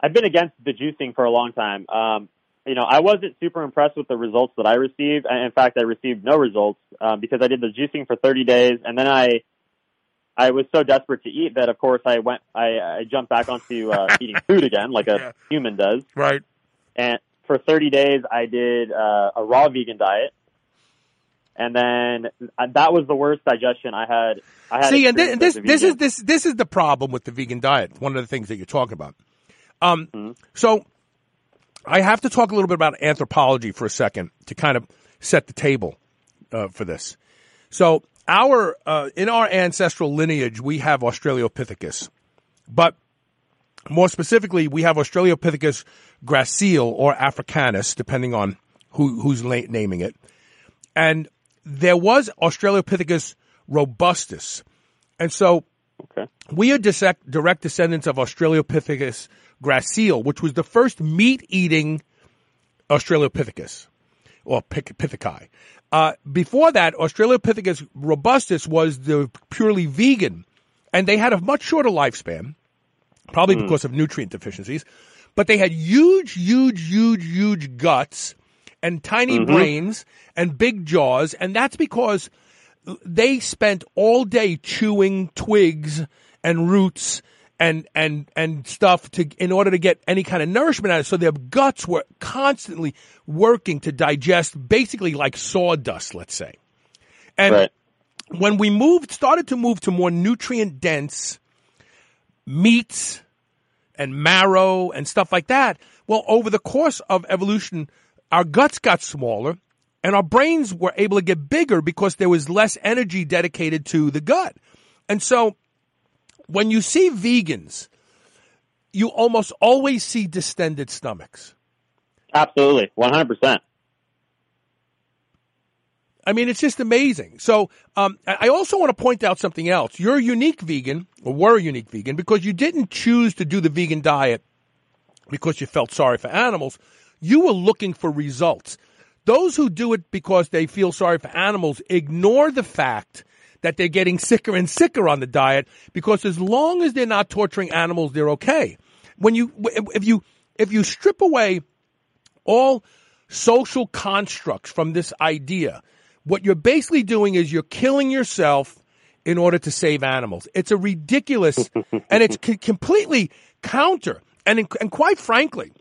I've been against the juicing for a long time. Um, you know, I wasn't super impressed with the results that I received. In fact, I received no results um, because I did the juicing for 30 days, and then I I was so desperate to eat that, of course, I went I, I jumped back onto uh, eating food again, like a Yeah. human does. Right. And for 30 days, I did uh, a raw vegan diet. And then uh, that was the worst digestion I had. I had See, and thi- experienced this this is this this is the problem with the vegan diet. One of the things that you're talking about. Um, Mm-hmm. so I have to talk a little bit about anthropology for a second to kind of set the table uh, for this. So our uh, in our ancestral lineage, we have Australopithecus, but more specifically, we have Australopithecus gracile or africanus, depending on who who's naming it and there was Australopithecus robustus. And so Okay. we are dissect, direct descendants of Australopithecus gracile, which was the first meat eating Australopithecus or pic- Uh, before that, Australopithecus robustus was the purely vegan, and they had a much shorter lifespan, probably because of nutrient deficiencies. but they had huge, huge, huge, huge guts and tiny Mhm. brains and big jaws, and that's because they spent all day chewing twigs and roots and and and stuff to in order to get any kind of nourishment out of it. So their guts were constantly working to digest, basically like sawdust, let's say. And Right. when we moved, started to move to more nutrient dense meats and marrow and stuff like that. Well, over the course of evolution, our guts got smaller and our brains were able to get bigger because there was less energy dedicated to the gut. And so when you see vegans, you almost always see distended stomachs. Absolutely, one hundred percent. I mean, it's just amazing. So, um, I also want to point out something else. You're a unique vegan, or were a unique vegan, because you didn't choose to do the vegan diet because you felt sorry for animals. You were looking for results. Those who do it because they feel sorry for animals ignore the fact that they're getting sicker and sicker on the diet because as long as they're not torturing animals, they're okay. When you, if you, if you strip away all social constructs from this idea. What you're basically doing is you're killing yourself in order to save animals. It's a ridiculous, and it's c- completely counter. And, in, and quite frankly,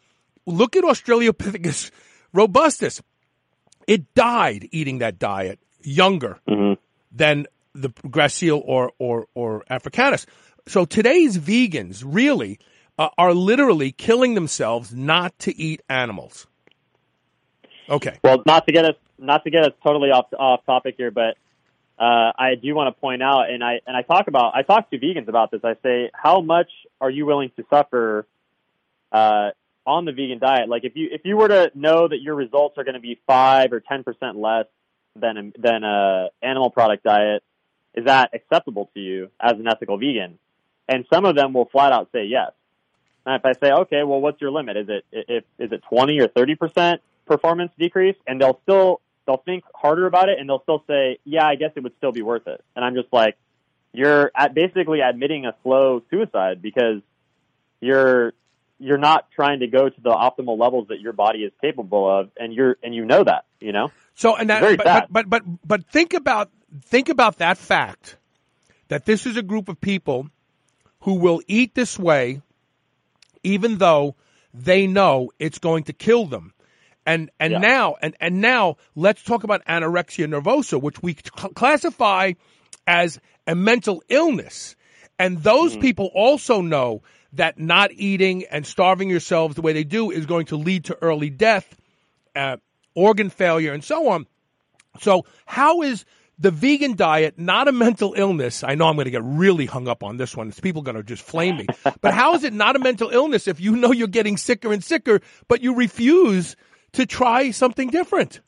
look at Australopithecus robustus. It died eating that diet younger than the gracile or, or, or africanus. So today's vegans really uh, are literally killing themselves not to eat animals. Okay. Well, not to get us not to get us totally off off topic here, but uh, I do want to point out, and I and I talk about I talk to vegans about this. I say, how much are you willing to suffer uh, on the vegan diet? Like, if you if you were to know that your results are going to be five or ten percent less than than a animal product diet, is that acceptable to you as an ethical vegan? And some of them will flat out say yes. And if I say, okay, well, what's your limit? Is it if is it twenty or thirty percent performance decrease? And they'll still they'll think harder about it, and they'll still say, yeah, I guess it would still be worth it. And I'm just like, you're at basically admitting a slow suicide because you're you're not trying to go to the optimal levels that your body is capable of, and you're and you know that, you know. So and that, but, but but but but think about think about that fact that this is a group of people who will eat this way, even though they know it's going to kill them. And and Yeah. now and and now let's talk about anorexia nervosa, which we cl- classify as a mental illness. And those hmm. people also know that not eating and starving yourselves the way they do is going to lead to early death, uh, organ failure, and so on. So, how is the vegan diet not a mental illness? I know I'm going to get really hung up on this one. It's People are going to just flame me. but how is it not a mental illness if you know you're getting sicker and sicker, but you refuse to try something different?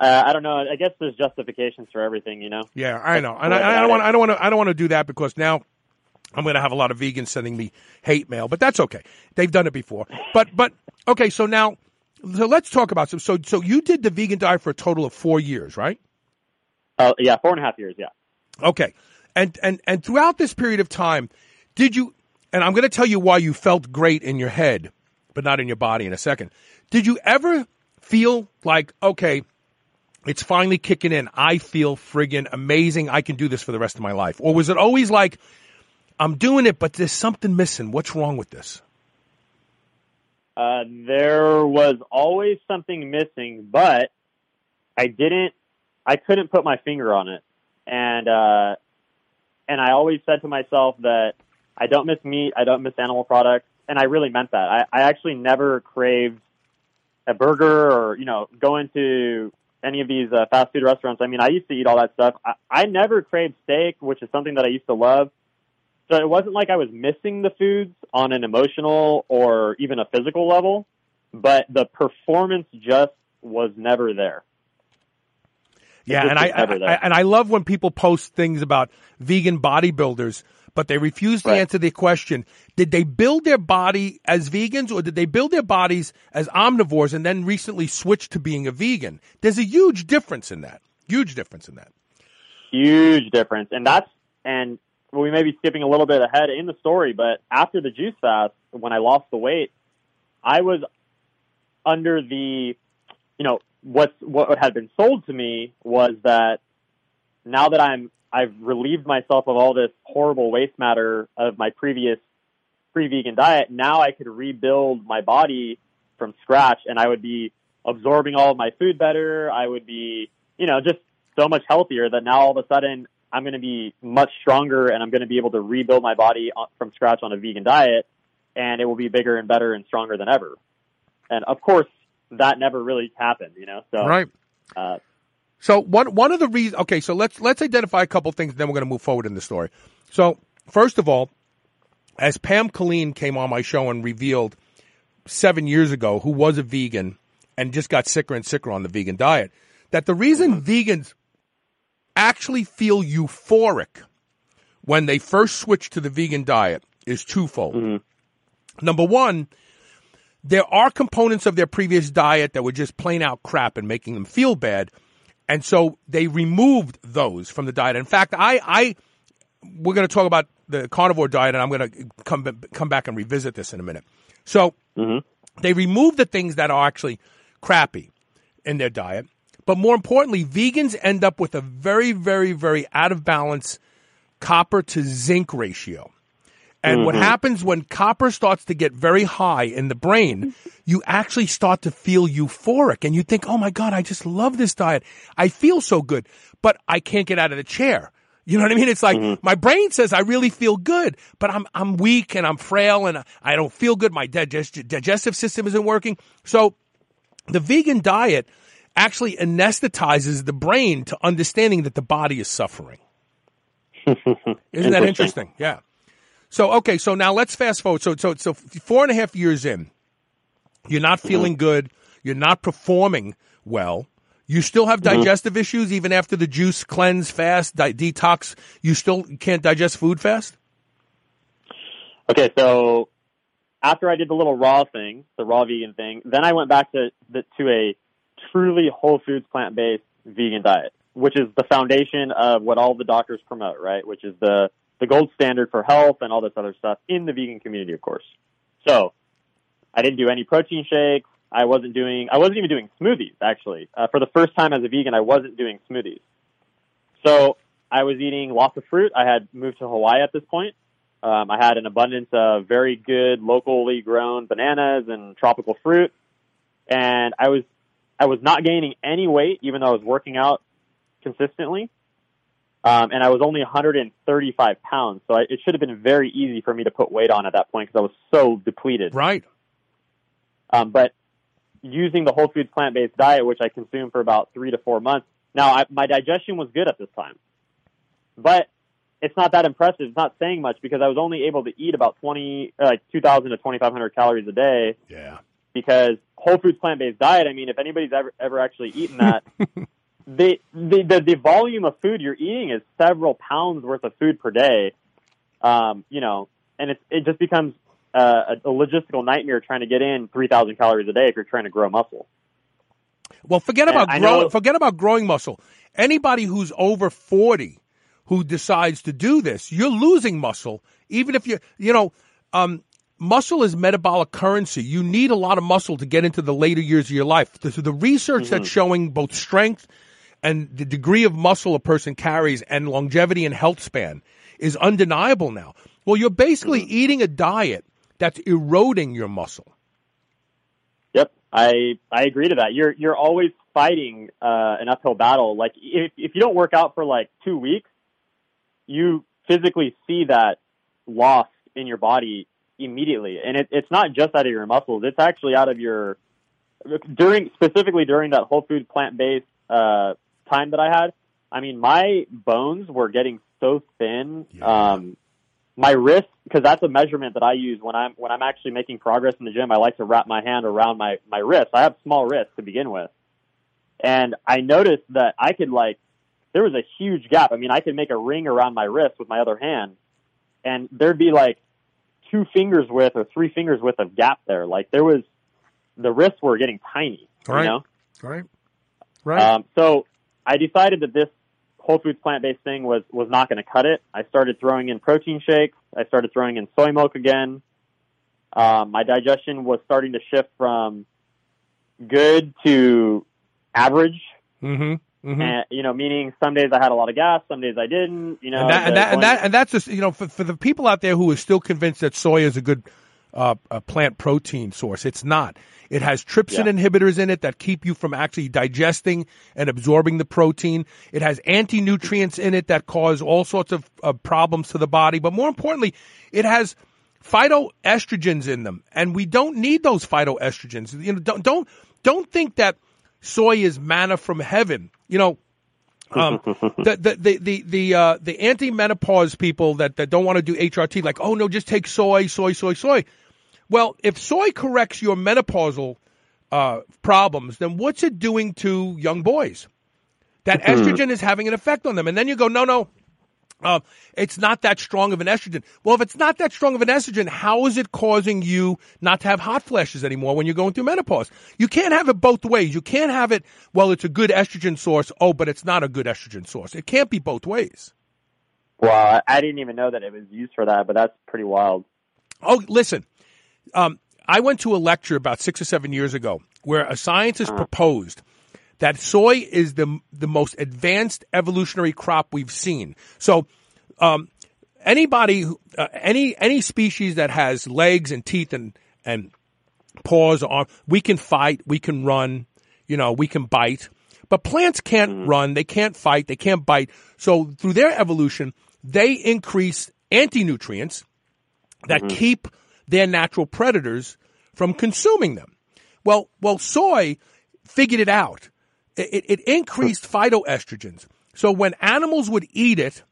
Uh, I don't know. I guess there's justifications for everything, you know. Yeah, I know, and I, I don't want. I don't want to. I don't want to do that because now I'm going to have a lot of vegans sending me hate mail. But that's okay. They've done it before. But but okay. So now, so let's talk about some. So so you did the vegan diet for a total of four years, right? Uh, yeah, four and a half years. Yeah. Okay. And and and throughout this period of time, did you and I'm going to tell you why you felt great in your head, but not in your body in a second. Did you ever feel like okay, it's finally kicking in. I feel friggin' amazing. I can do this for the rest of my life. Or was it always like I'm doing it but there's something missing. What's wrong with this? Uh, there was always something missing, but I didn't, I couldn't put my finger on it. And, uh, and I always said to myself that I don't miss meat, I don't miss animal products, and I really meant that. I, I actually never craved a burger or, you know, go into any of these uh, fast food restaurants. I mean, I used to eat all that stuff. I, I never craved steak, which is something that I used to love. So it wasn't like I was missing the foods on an emotional or even a physical level, but the performance just was never there. Yeah, and I, I. I and I love when people post things about vegan bodybuilders, but they refuse to Right. answer the question: Did they build their body as vegans, or did they build their bodies as omnivores and then recently switch to being a vegan? There's a huge difference in that. Huge difference in that. Huge difference. And that's, and we may be skipping a little bit ahead in the story, but after the juice fast, when I lost the weight, I was under the, you know, what what had been sold to me was that now that I'm I've relieved myself of all this horrible waste matter of my previous pre-vegan diet, now I could rebuild my body from scratch and I would be absorbing all of my food better. I would be, you know, just so much healthier that now all of a sudden I'm going to be much stronger and I'm going to be able to rebuild my body from scratch on a vegan diet and it will be bigger and better and stronger than ever. And of course, that never really happened, you know. So right. Uh, so one one of the reasons. Okay, so let's let's identify a couple things, and then we're going to move forward in the story. So first of all, as Pam Killeen came on my show and revealed seven years ago, who was a vegan and just got sicker and sicker on the vegan diet, that the reason vegans actually feel euphoric when they first switch to the vegan diet is twofold. Mm-hmm. Number one, there are components of their previous diet that were just plain out crap and making them feel bad. And so they removed those from the diet. In fact, I, I, we're going to talk about the carnivore diet and I'm going to come, come back and revisit this in a minute. So mm-hmm. they removed the things that are actually crappy in their diet. But more importantly, vegans end up with a very, very, very out of balance copper to zinc ratio. And Mm-hmm. what happens when copper starts to get very high in the brain, you actually start to feel euphoric and you think, oh my God, I just love this diet. I feel so good, but I can't get out of the chair. You know what I mean? It's like my brain says I really feel good, but I'm I'm weak and I'm frail and I don't feel good. My digest- digestive system isn't working. So the vegan diet actually anesthetizes the brain to understanding that the body is suffering. Isn't that interesting? Yeah. So okay, so now let's fast forward. So so so four and a half years in, you're not mm-hmm. feeling good. You're not performing well. You still have mm-hmm. digestive issues even after the juice cleanse fast di- detox. You still can't digest food fast. Okay, so after I did the little raw thing, the raw vegan thing, then I went back to the, to a truly whole foods plant based vegan diet, which is the foundation of what all the doctors promote, right? Which is the the gold standard for health and all this other stuff in the vegan community, of course. So I didn't do any protein shakes. I wasn't doing. I wasn't even doing smoothies. Actually, uh, for the first time as a vegan, I wasn't doing smoothies. So I was eating lots of fruit. I had moved to Hawaii at this point. Um, I had an abundance of very good locally grown bananas and tropical fruit, and I was I was not gaining any weight, even though I was working out consistently. Um, and I was only 135 pounds, so I, it should have been very easy for me to put weight on at that point because I was so depleted. Right. Um, but using the whole foods plant based diet, which I consumed for about three to four months, now I, my digestion was good at this time, but it's not that impressive. It's not saying much because I was only able to eat about 20, uh, like 2,000 to 2,500 calories a day. Yeah. Because whole foods plant based diet, I mean, if anybody's ever ever actually eaten that, the, the the the volume of food you're eating is several pounds worth of food per day. Um, you know, and it it just becomes uh, a, a logistical nightmare trying to get in 3,000 calories a day if you're trying to grow muscle. Well, forget And about I growing. Forget about growing muscle. Anybody who's over forty who decides to do this, you're losing muscle. Even if you, you know, um, muscle is metabolic currency. You need a lot of muscle to get into the later years of your life. The, the research that's showing both strength and the degree of muscle a person carries and longevity and health span is undeniable now. Well, you're basically eating a diet that's eroding your muscle. Yep, I I agree to that. You're you're always fighting uh, an uphill battle. Like if if you don't work out for like two weeks, you physically see that loss in your body immediately, and it, it's not just out of your muscles. It's actually out of your during specifically during that whole food plant based uh, time that I had. I mean, my bones were getting so thin. Um, my wrist, because that's a measurement that I use when I'm when I'm actually making progress in the gym. I like to wrap my hand around my my wrist. I have small wrists to begin with, and I noticed that I could like there was a huge gap. I mean, I could make a ring around my wrist with my other hand, and there'd be like two fingers width or three fingers width of gap there. Like there was the wrists were getting tiny. Right. You know. Right. Right. Um, so I decided that this whole foods plant based thing was was not going to cut it. I started throwing in protein shakes. I started throwing in soy milk again. um, my digestion was starting to shift from good to average. Mm-hmm. Mm-hmm. And you know, meaning some days I had a lot of gas, some days I didn't. You know, and that, and that, and that, and that's just you know for, for the people out there who are still convinced that soy is a good uh, a plant protein source, it's not. It has trypsin Yeah. inhibitors in it that keep you from actually digesting and absorbing the protein. It has anti nutrients in it that cause all sorts of uh, problems to the body. But more importantly, it has phytoestrogens in them, and we don't need those phytoestrogens. You know, don't don't don't think that soy is manna from heaven. You know, um, the the the the the, uh, the anti menopause people that, that don't want to do HRT, like, oh no, just take soy, soy, soy, soy. Well, if soy corrects your menopausal uh, problems, then what's it doing to young boys? That estrogen is having an effect on them, and then you go, no, no. Uh, it's not that strong of an estrogen. Well, if it's not that strong of an estrogen, how is it causing you not to have hot flashes anymore when you're going through menopause? You can't have it both ways. You can't have it, well, it's a good estrogen source. Oh, but it's not a good estrogen source. It can't be both ways. Well, I- didn't even know that it was used for that, but that's pretty wild. Oh, listen. Um, I went to a lecture about six or seven years ago where a scientist proposed that soy is the the most advanced evolutionary crop we've seen. So, um, anybody, uh, any any species that has legs and teeth and and paws, arm, we can fight, we can run, you know, we can bite. But plants can't run, they can't fight, they can't bite. So through their evolution, they increase anti-nutrients that keep their natural predators from consuming them. Well, well, soy figured it out. It, it, increased phytoestrogens. So when animals would eat it,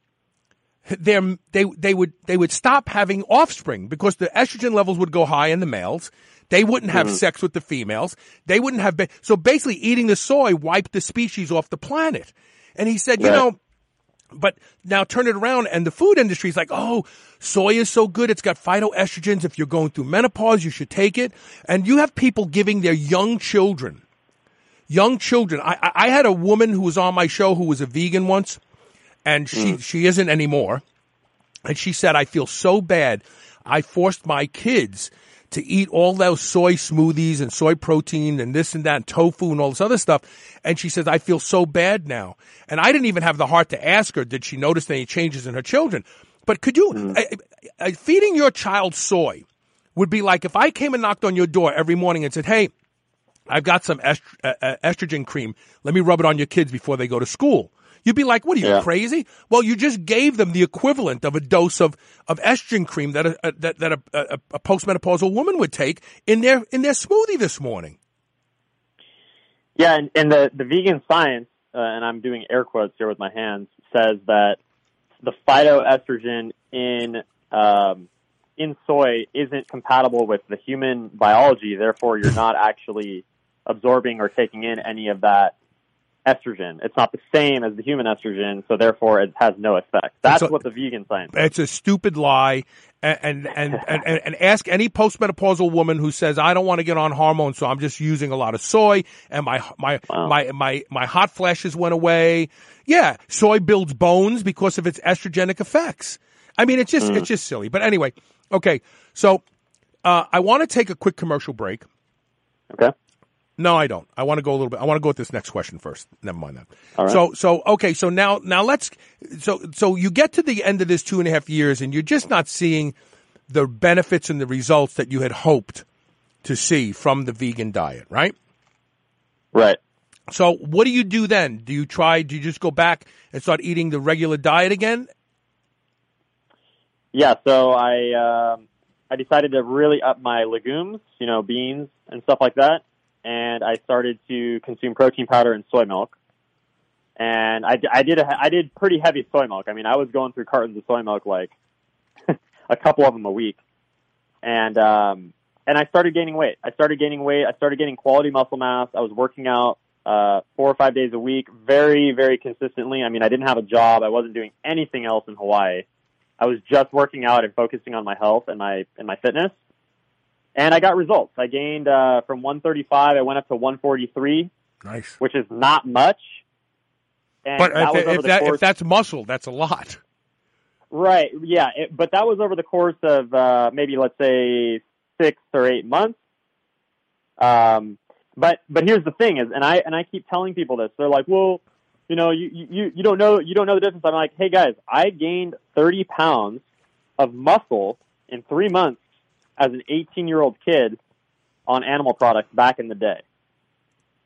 their, they, they would, they would stop having offspring because the estrogen levels would go high in the males. They wouldn't have mm-hmm. sex with the females. They wouldn't have, so basically eating the soy wiped the species off the planet. And he said, you know, but now turn it around and the food industry is like, oh, soy is so good. It's got phytoestrogens. If you're going through menopause, you should take it. And you have people giving their young children, young children. I, I I had a woman who was on my show who was a vegan once and she, she isn't anymore. And she said, I feel so bad. I forced my kids to eat all those soy smoothies and soy protein and this and that and tofu and all this other stuff. And she says, I feel so bad now. And I didn't even have the heart to ask her, did she notice any changes in her children? But could you, uh, uh, feeding your child soy would be like if I came and knocked on your door every morning and said, Hey, I've got some est- uh, uh, estrogen cream. Let me rub it on your kids before they go to school. You'd be like, what are you Yeah. crazy? Well, you just gave them the equivalent of a dose of, of estrogen cream that a, a that, that a, a, a postmenopausal woman would take in their in their smoothie this morning. Yeah, and, and the, the vegan science, uh, and I'm doing air quotes here with my hands, says that the phytoestrogen in um, in soy isn't compatible with the human biology. Therefore, you're not actually absorbing or taking in any of that estrogen. It's not the same as the human estrogen, so therefore it has no effect. That's what the vegan science. It's a stupid lie. And and, and, and, and ask any postmenopausal woman who says I don't want to get on hormones, so I'm just using a lot of soy, and my my Wow. my my my hot flashes went away. Yeah, soy builds bones because of its estrogenic effects. I mean, it's just it's just silly. But anyway, okay. So uh, I want to take a quick commercial break. Okay. No, I don't. I want to go a little bit. I want to go with this next question first. Never mind that. All right. So, so okay. So now, now let's. So, so you get to the end of this two and a half years, and you're just not seeing the benefits and the results that you had hoped to see from the vegan diet, right? Right. So, what do you do then? Do you try? Do you just go back and start eating the regular diet again? Yeah, so I um, I decided to really up my legumes, you know, beans and stuff like that, and I started to consume protein powder and soy milk. And I, I did a, I did pretty heavy soy milk. I mean, I was going through cartons of soy milk like a couple of them a week, and um, and I started gaining weight. I started gaining weight. I started getting quality muscle mass. I was working out uh, four or five days a week, very very consistently. I mean, I didn't have a job. I wasn't doing anything else in Hawaii. I was just working out and focusing on my health and my and my fitness. And I got results. I gained uh, from 135. I went up to 143, Nice. which is not much. And But that if, if, that, if that's muscle, that's a lot. right, yeah. It, but that was over the course of uh, maybe let's say six or eight months. Um, but but here's the thing is, and I and I keep telling people this. They're like, well, you know, you you you don't know you don't know the difference. I'm like, hey guys, I gained 30 pounds of muscle in three months as an 18 year old kid on animal products back in the day.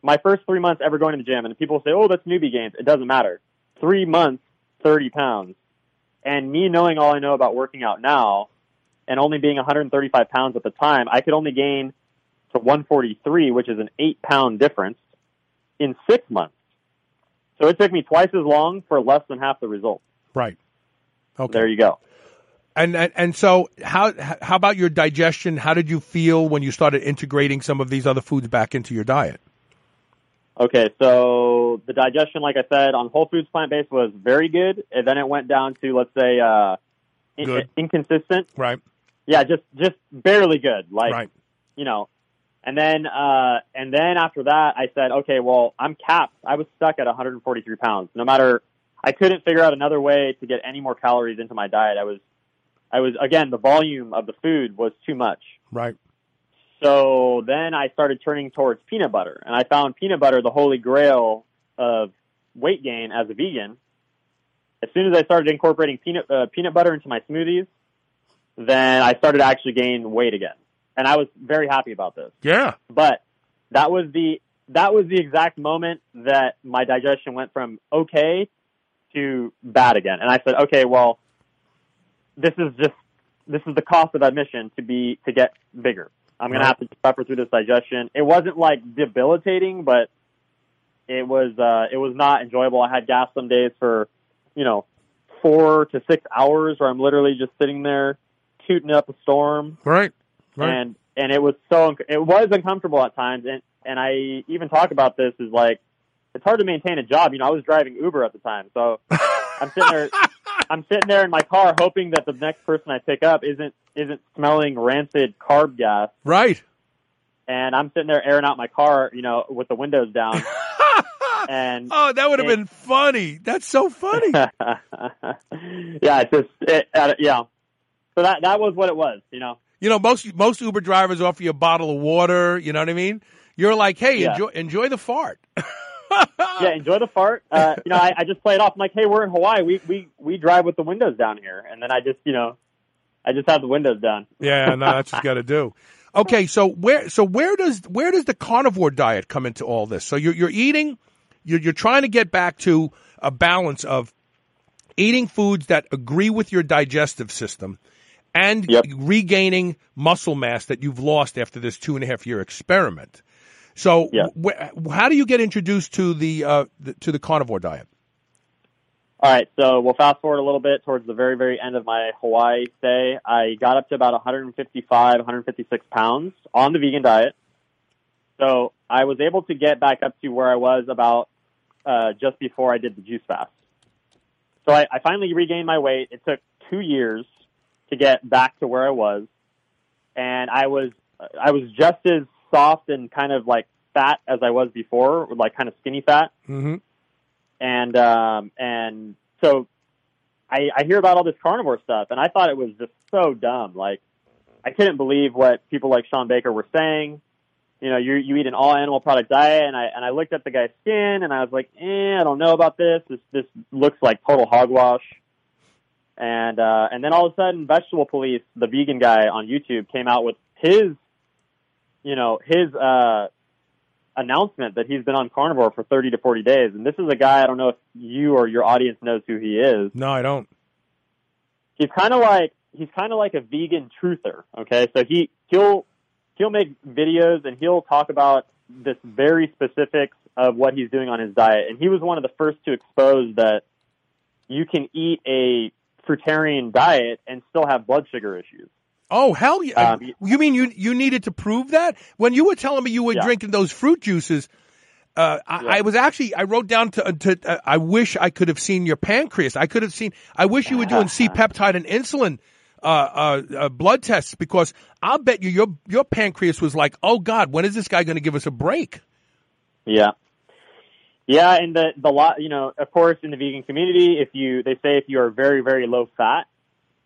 My first three months ever going to the gym, and people say, oh, that's newbie gains. It doesn't matter. Three months, 30 pounds. And me knowing all I know about working out now, and only being 135 pounds at the time, I could only gain to 143, which is an eight pound difference in six months. So it took me twice as long for less than half the result. Right. Okay. There you go. And, and and so how how about your digestion? How did you feel when you started integrating some of these other foods back into your diet? Okay, so the digestion, like I said, on whole foods plant based was very good, and then it went down to let's say uh, in- inconsistent. Right. Yeah, just just barely good. Like Right. you know, and then uh, and then after that, I said, okay, well, I'm capped. I was stuck at 143 pounds. No matter, I couldn't figure out another way to get any more calories into my diet. I was, I was again, the volume of the food was too much. Right. So then I started turning towards peanut butter, and I found peanut butter the holy grail of weight gain as a vegan. As soon as I started incorporating peanut uh, peanut butter into my smoothies, then I started to actually gain weight again, and I was very happy about this. Yeah. But that was the that was the exact moment that my digestion went from okay to bad again, and I said, okay, well, this is just this is the cost of admission to be to get bigger. I'm gonna Right. have to suffer through this digestion. It wasn't like debilitating, but it was uh, it was not enjoyable. I had gas some days for you know four to six hours, where I'm literally just sitting there tooting up a storm, Right. Right. and and it was so it was uncomfortable at times, and and I even talk about this is like it's hard to maintain a job. You know, I was driving Uber at the time, so I'm sitting there. I'm sitting there in my car hoping that the next person I pick up isn't isn't smelling rancid carb gas, right. and I'm sitting there airing out my car, you know, with the windows down. and Oh, that would have been funny. That's so funny. yeah, it's just it, uh, yeah. So that that was what it was, you know. You know, most most Uber drivers offer you a bottle of water. You know what I mean? You're like, hey, Yeah. enjoy enjoy the fart. yeah, enjoy the fart. Uh, you know, I, I just play it off. I'm like, hey, we're in Hawaii. We we we drive with the windows down here, and then I just you know, I just have the windows down. Yeah, no, that's what you got to do. Okay, so where so where does where does the carnivore diet come into all this? So you're you're eating, you're you're trying to get back to a balance of eating foods that agree with your digestive system and Yep. regaining muscle mass that you've lost after this two and a half year experiment. So, Yeah. wh- how do you get introduced to the, uh, the to the carnivore diet? All right, so we'll fast forward a little bit towards the very, very end of my Hawaii stay. I got up to about 155, 156 pounds on the vegan diet. So I was able to get back up to where I was about uh, just before I did the juice fast. So I, I finally regained my weight. It took two years to get back to where I was, and I was I was just as soft and kind of like fat as I was before, like kind of skinny fat Mm-hmm. and um, and so I, I hear about all this carnivore stuff, and I thought it was just so dumb. Like I couldn't believe what people like Shawn Baker were saying. You know, you you eat an all animal product diet, and I and I looked at the guy's skin, and I was like, eh, I don't know about this. This this looks like total hogwash. And uh, and then all of a sudden, Vegetable Police, the vegan guy on YouTube, came out with his, you know, his uh, announcement that he's been on carnivore for 30 to 40 days. And this is a guy, I don't know if you or your audience knows who he is. No, I don't. He's kind of like, he's kind of like a vegan truther. Okay. So he, he'll, he'll make videos and he'll talk about this very specifics of what he's doing on his diet. And he was one of the first to expose that you can eat a fruitarian diet and still have blood sugar issues. Oh hell yeah! Um, you mean you you needed to prove that when you were telling me you were Yeah. drinking those fruit juices? Uh, I, Yeah. I was actually I wrote down to, to uh, I wish I could have seen your pancreas. I could have seen. I wish you were doing C peptide and insulin uh, uh, uh, blood tests because I'll bet you your your pancreas was like, oh God, when is this guy going to give us a break? Yeah. Yeah, and the the lot, you know, of course, in the vegan community, if you they say if you are very very low fat,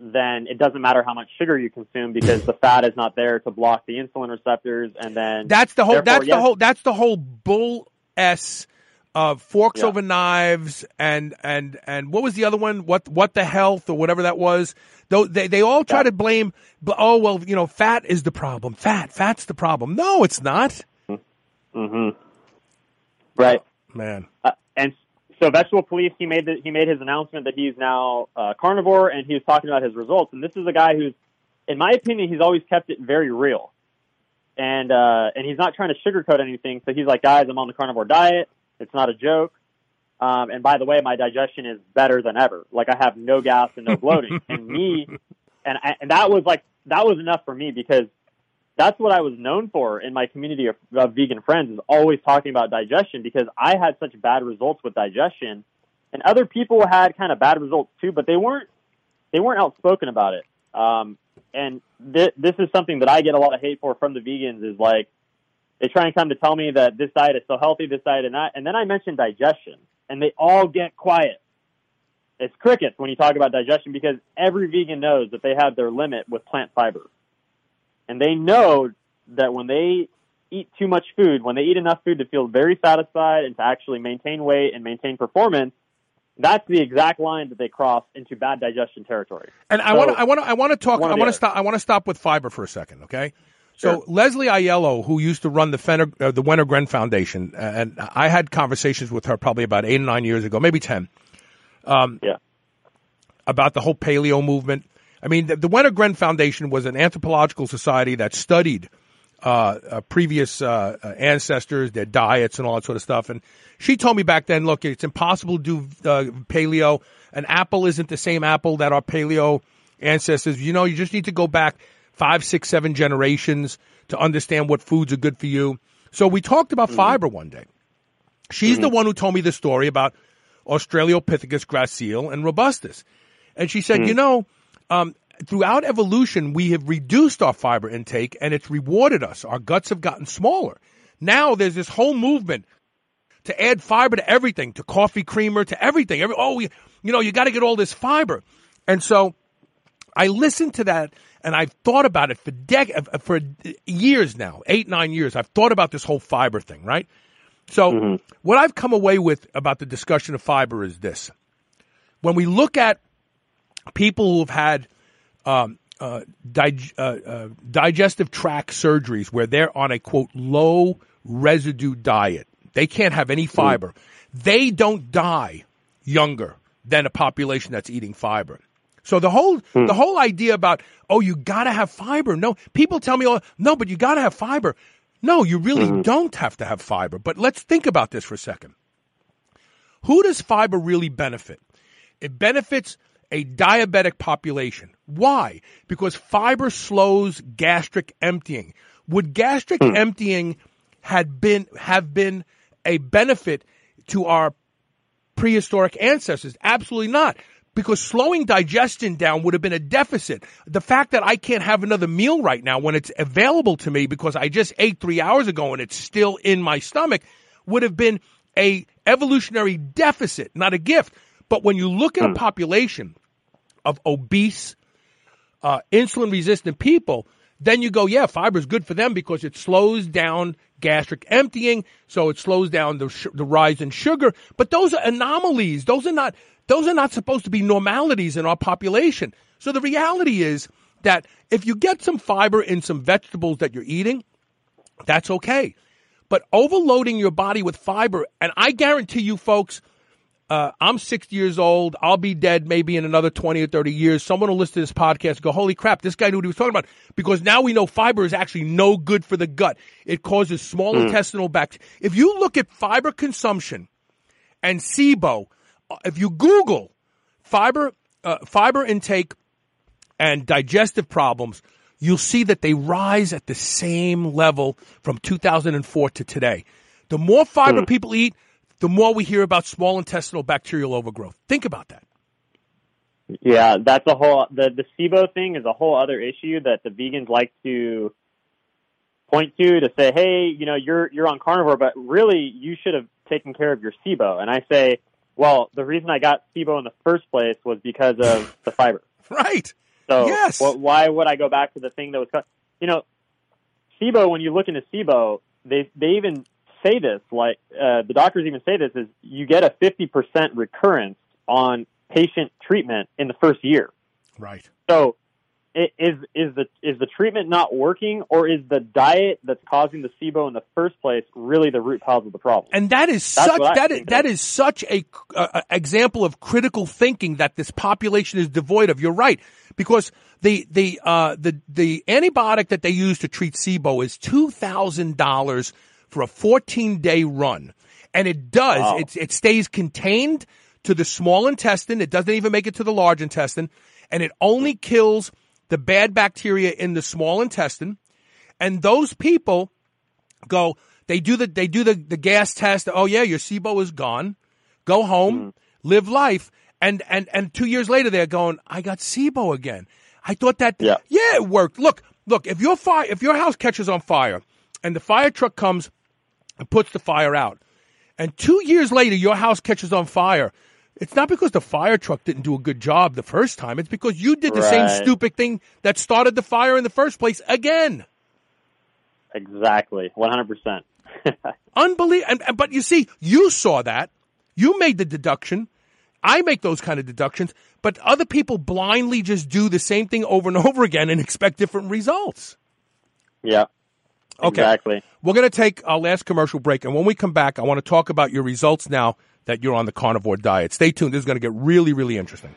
then it doesn't matter how much sugar you consume because the fat is not there to block the insulin receptors, and then That's the whole that's yes, the whole. That's the whole bull s of forks Yeah. over knives and and and what was the other one? What what the health or whatever that was. Though they they all try to blame. Oh well, you know, fat is the problem. Fat, fat's the problem. No, it's not. mm-hmm. Right. Man. Uh, so vegetable police, he made the, he made his announcement that he's now uh, carnivore, and he was talking about his results. And this is a guy who's, in my opinion, he's always kept it very real, and uh, and he's not trying to sugarcoat anything. So he's like, guys, I'm on the carnivore diet. It's not a joke. Um, and by the way, my digestion is better than ever. Like I have no gas and no bloating. and me, and I- and that was like that was enough for me because that's what I was known for in my community of, of vegan friends is always talking about digestion because I had such bad results with digestion, and other people had kind of bad results too, but they weren't they weren't outspoken about it. Um, and th- this is something that I get a lot of hate for from the vegans is like they try and come to tell me that this diet is so healthy, this diet and that, and then I mention digestion, and they all get quiet. It's crickets when you talk about digestion because every vegan knows that they have their limit with plant fiber and they know that when they eat too much food, when they eat enough food to feel very satisfied and to actually maintain weight and maintain performance, that's the exact line that they cross into bad digestion territory. And I want to, I want to, I want to talk. I want to stop. I want to stop with fiber for a second. Okay. So Sure. Leslie Aiello, who used to run the Fenner, uh, the Wenner-Gren Foundation, uh, and I had conversations with her probably about eight or nine years ago, maybe ten. Um, yeah. About the whole paleo movement. I mean, the, the Wenner-Gren Foundation was an anthropological society that studied uh, uh, previous uh, uh, ancestors, their diets, and all that sort of stuff. And she told me back then, look, it's impossible to do uh, paleo. An apple isn't the same apple that our paleo ancestors. You know, you just need to go back five, six, seven generations to understand what foods are good for you. So we talked about fiber one day. She's the one who told me the story about Australopithecus gracile and robustus. And she said, you know, um, throughout evolution, we have reduced our fiber intake and it's rewarded us. Our guts have gotten smaller. Now there's this whole movement to add fiber to everything, to coffee creamer, to everything. Every, oh, you, you know, you got to get all this fiber. And so I listened to that and I've thought about it for dec- for years now, eight, nine years. I've thought about this whole fiber thing, right? So what I've come away with about the discussion of fiber is this. When we look at people who've had um, uh, dig- uh, uh, digestive tract surgeries where they're on a quote low residue diet, they can't have any fiber. They don't die younger than a population that's eating fiber. So the whole the whole idea about oh you got to have fiber. No, people tell me oh no, but you got to have fiber. No, you really don't have to have fiber. But let's think about this for a second. Who does fiber really benefit? It benefits a diabetic population. Why? Because fiber slows gastric emptying. Would gastric hmm. emptying had been have been a benefit to our prehistoric ancestors? Absolutely not. Because slowing digestion down would have been a deficit. The fact that I can't have another meal right now when it's available to me because I just ate three hours ago and it's still in my stomach would have been a evolutionary deficit, not a gift. But when you look at a hmm. population of obese, uh, insulin resistant people, then you go, yeah, fiber is good for them because it slows down gastric emptying, so it slows down the, sh- the rise in sugar. But those are anomalies. Those are not those are not supposed to be normalities in our population. So the reality is that if you get some fiber in some vegetables that you're eating, that's okay. But overloading your body with fiber, and I guarantee you, folks, uh, I'm 60 years old. I'll be dead maybe in another 20 or 30 years. Someone will listen to this podcast and go, holy crap, this guy knew what he was talking about. Because now we know fiber is actually no good for the gut. It causes small intestinal bacteria. If you look at fiber consumption and SIBO, uh, if you Google fiber, uh, fiber intake and digestive problems, you'll see that they rise at the same level from 2004 to today. The more fiber people eat, the more we hear about small intestinal bacterial overgrowth. Think about that. Yeah, that's a whole the the SIBO thing is a whole other issue that the vegans like to point to to say, hey, you know, you're you're on carnivore, but really you should have taken care of your SIBO. And I say, well, the reason I got SIBO in the first place was because of the fiber. Right. So Yes. wh- why would I go back to the thing that was, cut? you know, SIBO? When you look into SIBO, they they even say this. Like uh, the doctors even say this is you get a fifty percent recurrence on patient treatment in the first year. Right. So is is the is the treatment not working, or is the diet that's causing the SIBO in the first place really the root cause of the problem? And that is That's such that is, that is such a uh, example of critical thinking that this population is devoid of. You're right because the the uh, the the antibiotic that they use to treat SIBO is two thousand dollars for a 14 day run, and it does Wow. it it stays contained to the small intestine. It doesn't even make it to the large intestine, and it only kills the bad bacteria in the small intestine. And those people go they do the they do the, the gas test oh yeah your SIBO is gone go home hmm. live life and and and 2 years later they're going I got SIBO again I thought that Yeah. yeah it worked look look if your fire if your house catches on fire and the fire truck comes and puts the fire out and 2 years later your house catches on fire it's not because the fire truck didn't do a good job the first time it's because you did the same stupid thing that started the fire in the first place again Exactly, one hundred percent. Unbelievable. And, and- but you see, you saw that. You made the deduction. I make those kind of deductions, but other people blindly just do the same thing over and over again and expect different results. Yeah. Okay. Exactly. We're going to take our last commercial break, and when we come back, I want to talk about your results now that you're on the carnivore diet. Stay tuned. This is going to get really, really interesting.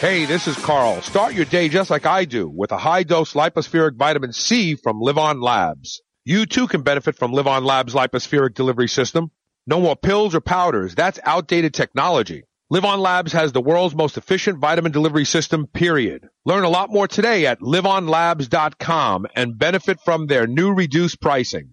Hey, this is Carl. Start your day just like I do with a high dose Lypo-Spheric vitamin C from LivOn Labs. You too can benefit from LivOn Labs lipospheric delivery system. No more pills or powders. That's outdated technology. LivOn Labs has the world's most efficient vitamin delivery system, period. Learn a lot more today at livonlabs.com and benefit from their new reduced pricing.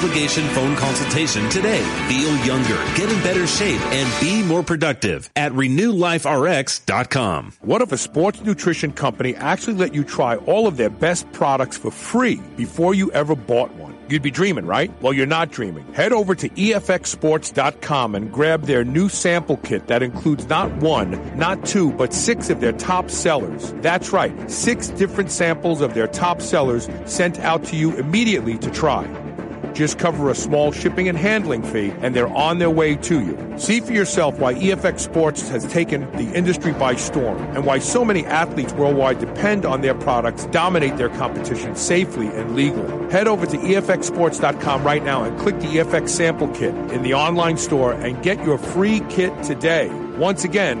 obligation phone consultation today. Feel younger, get in better shape, and be more productive at RenewLifeRx.com. What if a sports nutrition company actually let you try all of their best products for free before you ever bought one? You'd be dreaming, right? Well, you're not dreaming. Head over to EFXSports.com and grab their new sample kit that includes not one, not two, but six of their top sellers. That's right, six different samples of their top sellers sent out to you immediately to try. Just cover a small shipping and handling fee, and they're on their way to you. See for yourself why EFX Sports has taken the industry by storm and why so many athletes worldwide depend on their products, dominate their competition safely and legally. Head over to EFXSports.com right now and click the EFX sample kit in the online store and get your free kit today. Once again,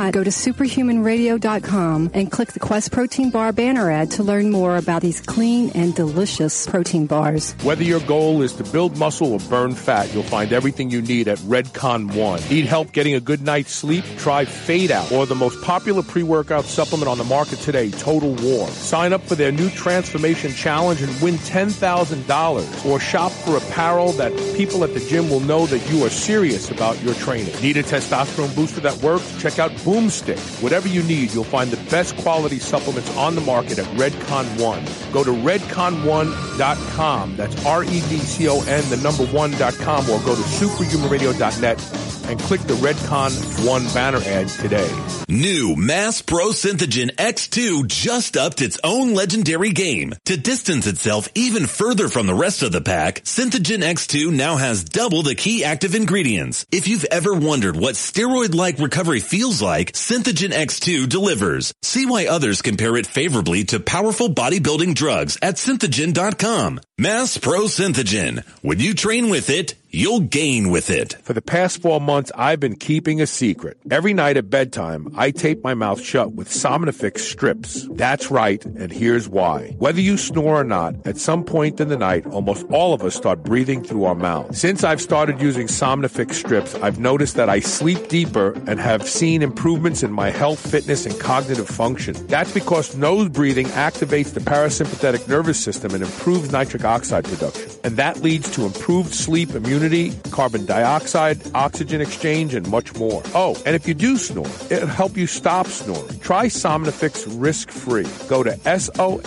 Go to superhumanradio.com and click the Quest Protein Bar banner ad to learn more about these clean and delicious protein bars. Whether your goal is to build muscle or burn fat, you'll find everything you need at Redcon One. Need help getting a good night's sleep? Try Fade Out or the most popular pre-workout supplement on the market today, Total War. Sign up for their new Transformation Challenge and win $10,000 or shop for apparel that people at the gym will know that you are serious about your training. Need a testosterone booster that works? Check out Boomstick. Whatever you need, you'll find the best quality supplements on the market at Redcon One. Go to redcon1.com. That's R-E-D-C-O-N, the number one.com, or go to superhumanradio.net and click the Redcon 1 banner ad today. New Mass Pro Synthogen X2 just upped its own legendary game. To distance itself even further from the rest of the pack, Synthogen X2 now has double the key active ingredients. If you've ever wondered what steroid-like recovery feels like, Synthogen X2 delivers. See why others compare it favorably to powerful bodybuilding drugs at synthogen.com. Mass Pro Synthogen. When you train with it, you'll gain with it. For the past four months, I've been keeping a secret. Every night at bedtime, I tape my mouth shut with Somnifix strips. That's right, and here's why. Whether you snore or not, at some point in the night, almost all of us start breathing through our mouth. Since I've started using Somnifix strips, I've noticed that I sleep deeper and have seen improvements in my health, fitness, and cognitive function. That's because nose breathing activates the parasympathetic nervous system and improves nitric oxide production. And that leads to improved sleep, immunity, carbon dioxide, oxygen exchange, and much more. Oh, and if you do snore, it'll help you stop snoring. Try Somnifix risk-free. Go to S-O-M-N-I-F-I-X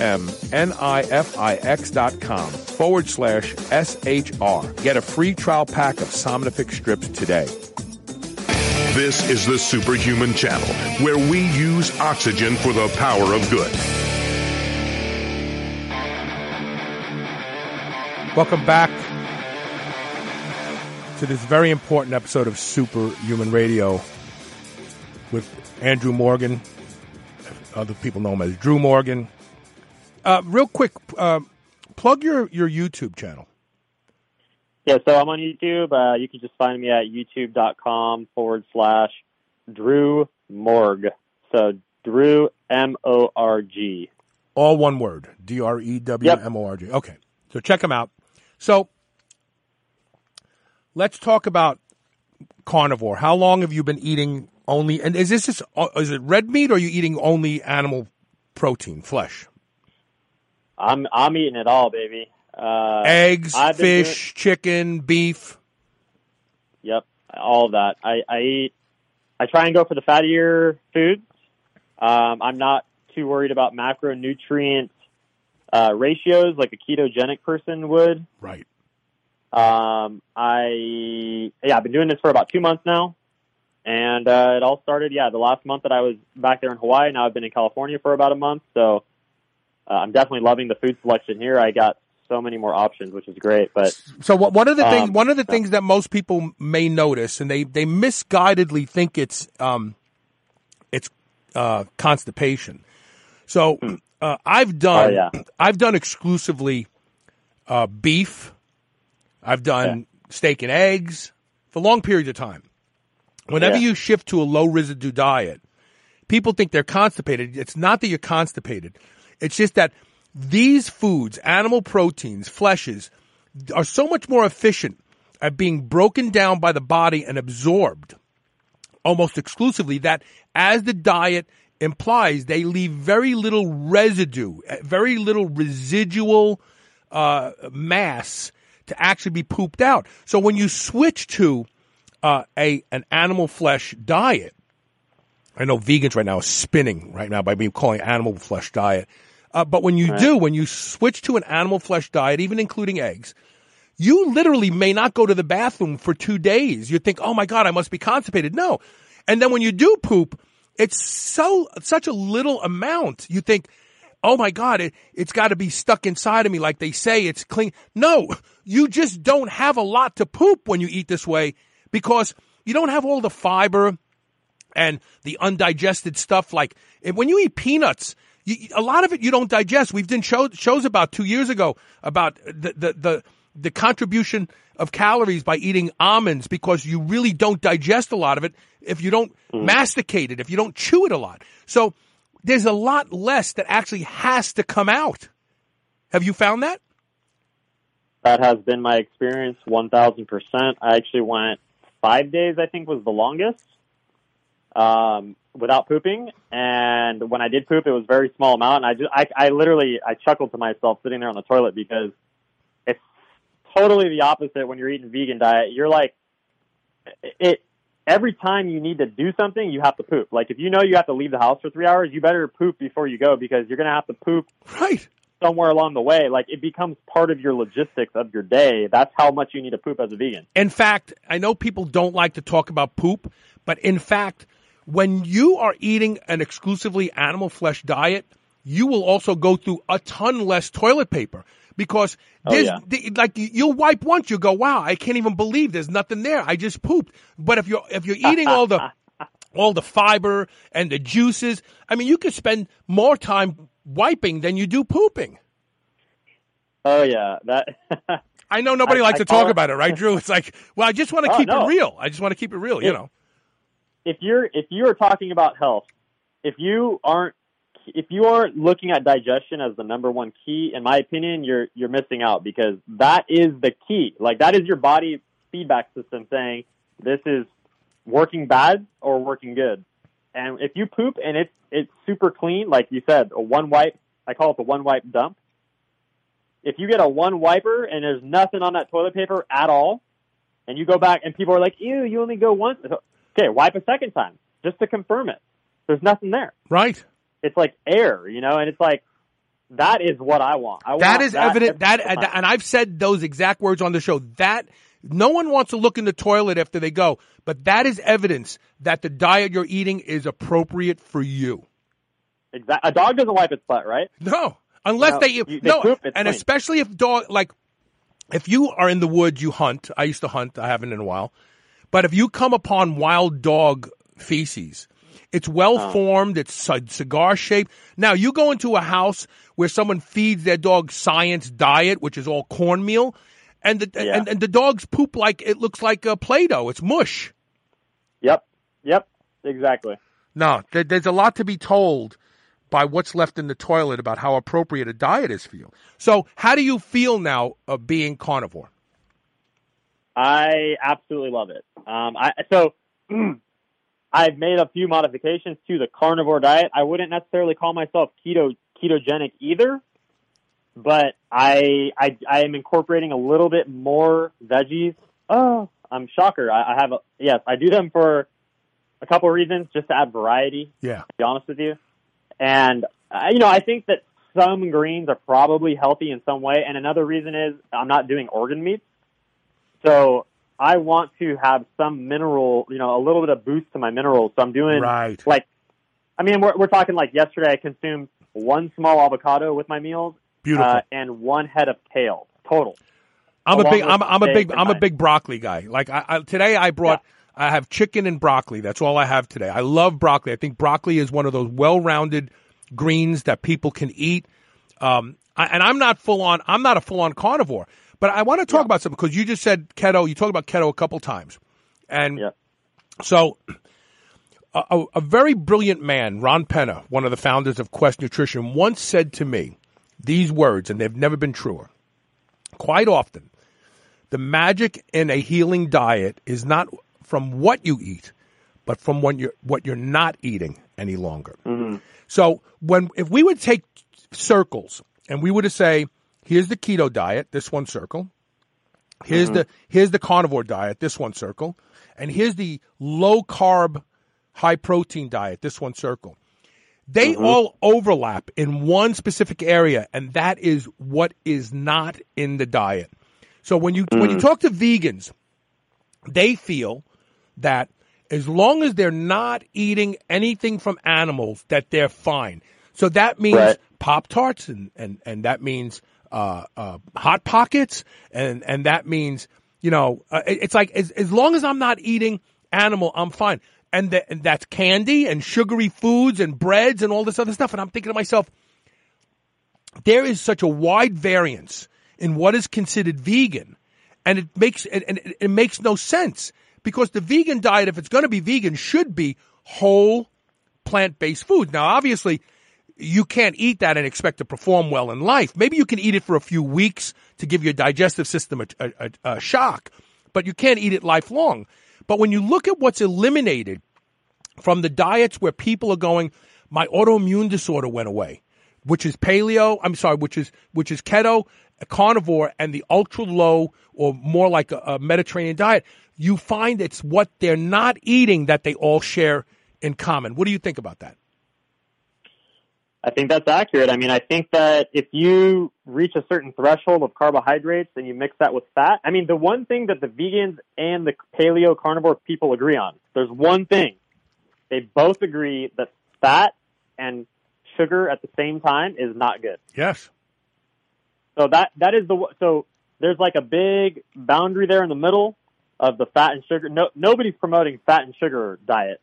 dot com forward slash S-H-R. Get a free trial pack of Somnifix strips today. This is the Superhuman Channel, where we use oxygen for the power of good. Welcome back to this very important episode of Superhuman Radio with Andrew Morgan. Other people know him as Drew Morgan. Uh, real quick, uh, plug your, your YouTube channel. Yeah, so I'm on YouTube. Uh, you can just find me at youtube.com forward slash Drew Morg. So Drew M O R G. All one word. D R E W M O R G. Okay. So check them out. So let's talk about carnivore. How long have you been eating only? And is this just, uh, is it red meat or are you eating only animal protein, flesh? I'm I'm eating it all, baby. Uh, Eggs, fish, chicken, beef. Yep, all of that. I, I eat. I try and go for the fattier foods. Um, I'm not too worried about macronutrient uh, ratios like a ketogenic person would. Right. Um, I yeah, I've been doing this for about two months now, and uh, it all started yeah the last month that I was back there in Hawaii. Now I've been in California for about a month, so uh, I'm definitely loving the food selection here. I got so many more options, which is great. But So what, one of the things Um, one of the things that most people may notice, and they they misguidedly think it's um, it's uh, constipation. So uh, I've done Hmm. Oh, yeah. I've done exclusively uh, beef. I've done steak and eggs for long periods of time. Whenever Yeah. you shift to a low residue diet, people think they're constipated. It's not that you're constipated. It's just that these foods, animal proteins, fleshes, are so much more efficient at being broken down by the body and absorbed almost exclusively that as the diet implies, they leave very little residue, eh, very little residual uh, mass to actually be pooped out. So when you switch to uh, a an animal flesh diet, I know vegans right now are spinning right now by me calling animal flesh diet. Uh, but when you Right. do, when you switch to an animal flesh diet, even including eggs, you literally may not go to the bathroom for two days. You think, oh my God, I must be constipated. No. And then when you do poop, it's so, such a little amount. You think, oh my God, it, it's got to be stuck inside of me like they say it's clean. No, you just don't have a lot to poop when you eat this way because you don't have all the fiber and the undigested stuff. Like when you eat peanuts, you, a lot of it you don't digest. We've done show, shows about two years ago about the, the, the, the contribution of calories by eating almonds because you really don't digest a lot of it if you don't mm. masticate it, if you don't chew it a lot. So there's a lot less that actually has to come out. Have you found that? that has been my experience, one thousand percent. I actually went five days. I think was the longest um, without pooping. And when I did poop, it was a very small amount. And I just, I, I literally, I chuckled to myself sitting there on the toilet because it's totally the opposite when you're eating vegan diet. You're like, it, every time you need to do something, you have to poop. Like if you know you have to leave the house for three hours, you better poop before you go because you're going to have to poop right somewhere along the way, like it becomes part of your logistics of your day. That's how much you need to poop as a vegan. In fact, I know people don't like to talk about poop, but in fact, when you are eating an exclusively animal flesh diet, you will also go through a ton less toilet paper because Oh, yeah. the- like you'll wipe once, you go, "Wow, I can't even believe there's nothing there. I just pooped." But if you're if you're eating all the all the fiber and the juices, I mean, you could spend more time wiping than you do pooping. Oh yeah, that. I know nobody I- likes I to talk it- about it, right, Drew? It's like, well, I just want to Oh, keep no. it real. I just want to keep it real, you know. if you're if you are talking about health, if you aren't if you aren't looking at digestion as the number one key, in my opinion, you're you're missing out because that is the key. Like that is your body feedback system saying this is working bad or working good. And if you poop and it's it's super clean, like you said, a one wipe, I call it the one wipe dump. If you get a one wiper and there's nothing on that toilet paper at all, and you go back and people are like, "Ew, you only go once." Okay, wipe a second time just to confirm it. There's nothing there. Right. It's like air, you know, and it's like that is what I want. I That want is evident. That and I've said those exact words on the show. That no one wants to look in the toilet after they go, but that is evidence that the diet you're eating is appropriate for you. Exact- a dog doesn't wipe its butt, right? No, unless No, they, you- they no, poop, and clean. especially if dog like if you are in the woods, you hunt. I used to hunt. I haven't in a while, but if you come upon wild dog feces. It's well Oh. formed. It's cigar shaped. Now you go into a house where someone feeds their dog science diet, which is all cornmeal, and the Yeah. and, and the dogs poop like it looks like uh, Play-Doh. It's mush. Yep, yep, exactly. No, there, there's a lot to be told by what's left in the toilet about how appropriate a diet is for you. So, how do you feel now of being carnivore? I absolutely love it. Um, I so I've made a few modifications to the carnivore diet. I wouldn't necessarily call myself keto ketogenic either, but I I, I am incorporating a little bit more veggies. Oh, I'm shocker. I, I have a yes, I do them for a couple of reasons, just to add variety. Yeah. To be honest with you, and uh, you know I think that some greens are probably healthy in some way, and another reason is I'm not doing organ meats. So I want to have some mineral, you know, a little bit of boost to my minerals. So I'm doing Right. like, I mean, we're, we're talking like yesterday I consumed one small avocado with my meals. Beautiful. Uh, and one head of kale total. I'm a big I'm, I'm a big I'm a big broccoli guy. Like I, I today I brought I have chicken and broccoli. That's all I have today. I love broccoli. I think broccoli is one of those well-rounded greens that people can eat. Um, I, and I'm not full on. I'm not a full on carnivore, but I want to talk about something because you just said keto. You talked about keto a couple times, and so a, a, very brilliant man, Ron Penna, one of the founders of Quest Nutrition, once said to me these words, and they've never been truer. Quite often, the magic in a healing diet is not from what you eat, but from what you're what you're not eating any longer. Mm-hmm. So when if we would take circles and we were to say, here's the keto diet, this one circle. Here's Mhm. the here's the carnivore diet, this one circle, and here's the low carb, high protein diet, this one circle. They Mhm. all overlap in one specific area, and that is what is not in the diet. So when you when you Mm. talk to vegans, they feel that as long as they're not eating anything from animals, that they're fine. So that means Right. Pop Tarts, and, and and that means uh, uh, hot pockets, and and that means you know uh, it- it's like as as long as I'm not eating animal, I'm fine. And, and that's candy and sugary foods and breads and all this other stuff. And I'm thinking to myself, there is such a wide variance in what is considered vegan, and it makes and, it, it makes no sense because the vegan diet, if it's going to be vegan, should be whole plant-based food. Now, obviously, you can't eat that and expect to perform well in life. Maybe you can eat it for a few weeks to give your digestive system a, a, a, shock, but you can't eat it lifelong. But when you look at what's eliminated from the diets where people are going, my autoimmune disorder went away, which is paleo. I'm sorry, which is which is keto, carnivore, and the ultra low or more like a, a Mediterranean diet. You find it's what they're not eating that they all share in common. What do you think about that? I think that's accurate. I mean, I think that if you reach a certain threshold of carbohydrates and you mix that with fat, I mean, the one thing that the vegans and the paleo carnivore people agree on, there's one thing. They both agree that fat and sugar at the same time is not good. Yes. So that that is the so there's like a big boundary there in the middle of the fat and sugar. No, nobody's promoting fat and sugar diet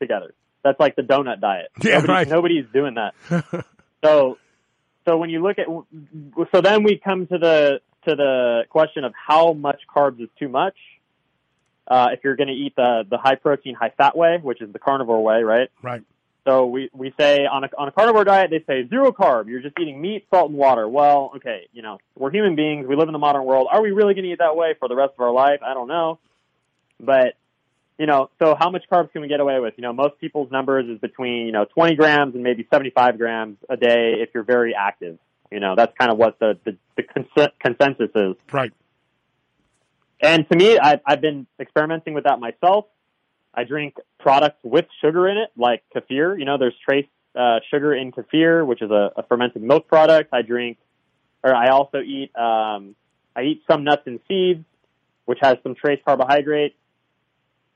together. That's like the donut diet. Yeah, Nobody, right. Nobody's doing that. so, so when you look at, so then we come to the to the question of how much carbs is too much. Uh, if you're going to eat the the high protein, high fat way, which is the carnivore way, right? Right. So we, we say on a, on a carnivore diet, they say zero carb. You're just eating meat, salt, and water. Well, okay, you know, we're human beings. We live in the modern world. Are we really going to eat that way for the rest of our life? I don't know. But, you know, so how much carbs can we get away with? You know, most people's numbers is between, you know, 20 grams and maybe 75 grams a day if you're very active. You know, that's kind of what the, the, the cons- consensus is. Right. And to me, I've, I've been experimenting with that myself. I drink products with sugar in it, like kefir. You know, there's trace uh, sugar in kefir, which is a, a fermented milk product. I drink, or I also eat, um, I eat some nuts and seeds, which has some trace carbohydrate,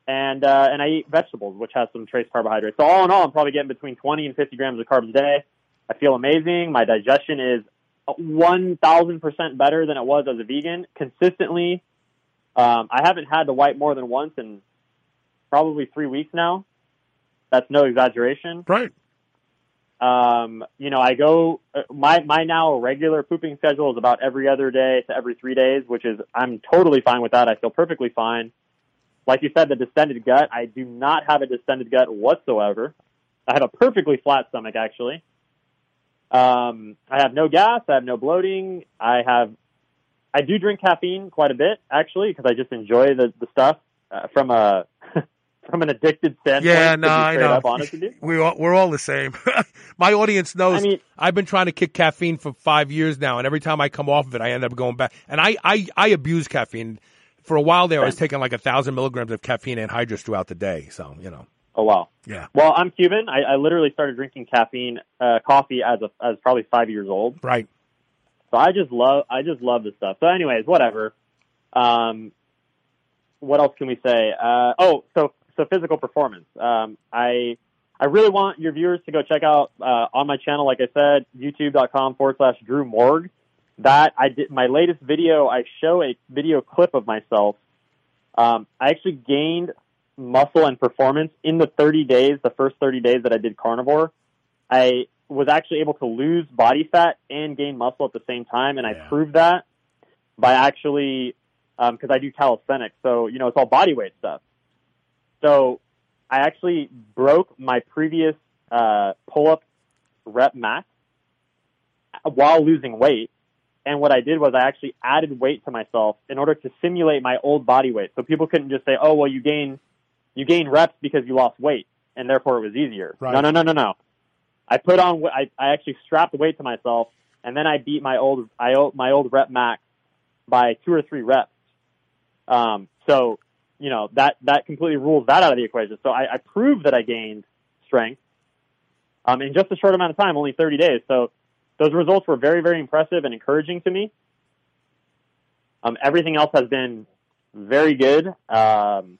and uh, and I eat vegetables, which has some trace carbohydrates. So all in all, I'm probably getting between 20 and 50 grams of carbs a day. I feel amazing. My digestion is 1,000% better than it was as a vegan. Consistently, um, I haven't had to wipe more than once in probably three weeks now. That's no exaggeration. Right. Um, you know, I go uh, my my now regular pooping schedule is about every other day to every three days, which is I'm totally fine with that. I feel perfectly fine. Like you said, the distended gut. I do not have a distended gut whatsoever. I have a perfectly flat stomach, actually. Um, I have no gas. I have no bloating. I have, I do drink caffeine quite a bit, actually, because I just enjoy the the stuff uh, from a from an addicted standpoint. Yeah, no, I know. Up honest with you. We all, we're all the same. My audience knows. I mean- I've been trying to kick caffeine for five years now, and every time I come off of it, I end up going back. And I, I, I abuse caffeine. For a while there, I was taking like a thousand milligrams of caffeine anhydrous throughout the day. So you know, Oh wow. yeah, Well, I'm Cuban. I, I literally started drinking caffeine, uh, coffee as a as probably five years old. right. So I just love I just love this stuff. So, anyways, whatever. Um, what else can we say? Uh, oh, so so physical performance. Um, I I really want your viewers to go check out uh, on my channel. Like I said, YouTube.com forward slash Drew Morg. That I did my latest video. I show a video clip of myself. Um, I actually gained muscle and performance in the 30 days, the first 30 days that I did carnivore. I was actually able to lose body fat and gain muscle at the same time, and I proved that by actually because I do calisthenics, so you know it's all body weight stuff. So I actually broke my previous uh, pull-up rep max while losing weight. And what I did was I actually added weight to myself in order to simulate my old body weight. So people couldn't just say, "Oh, well, you gain you gain reps because you lost weight, and therefore it was easier." Right. No, no, no, no, no. I put on I I actually strapped weight to myself, and then I beat my old I my old rep max by two or three reps. Um, so you know that that completely rules that out of the equation. So I, I proved that I gained strength um, in just a short amount of time, only 30 days. So those results were very, very impressive and encouraging to me. Um, everything else has been very good. Um,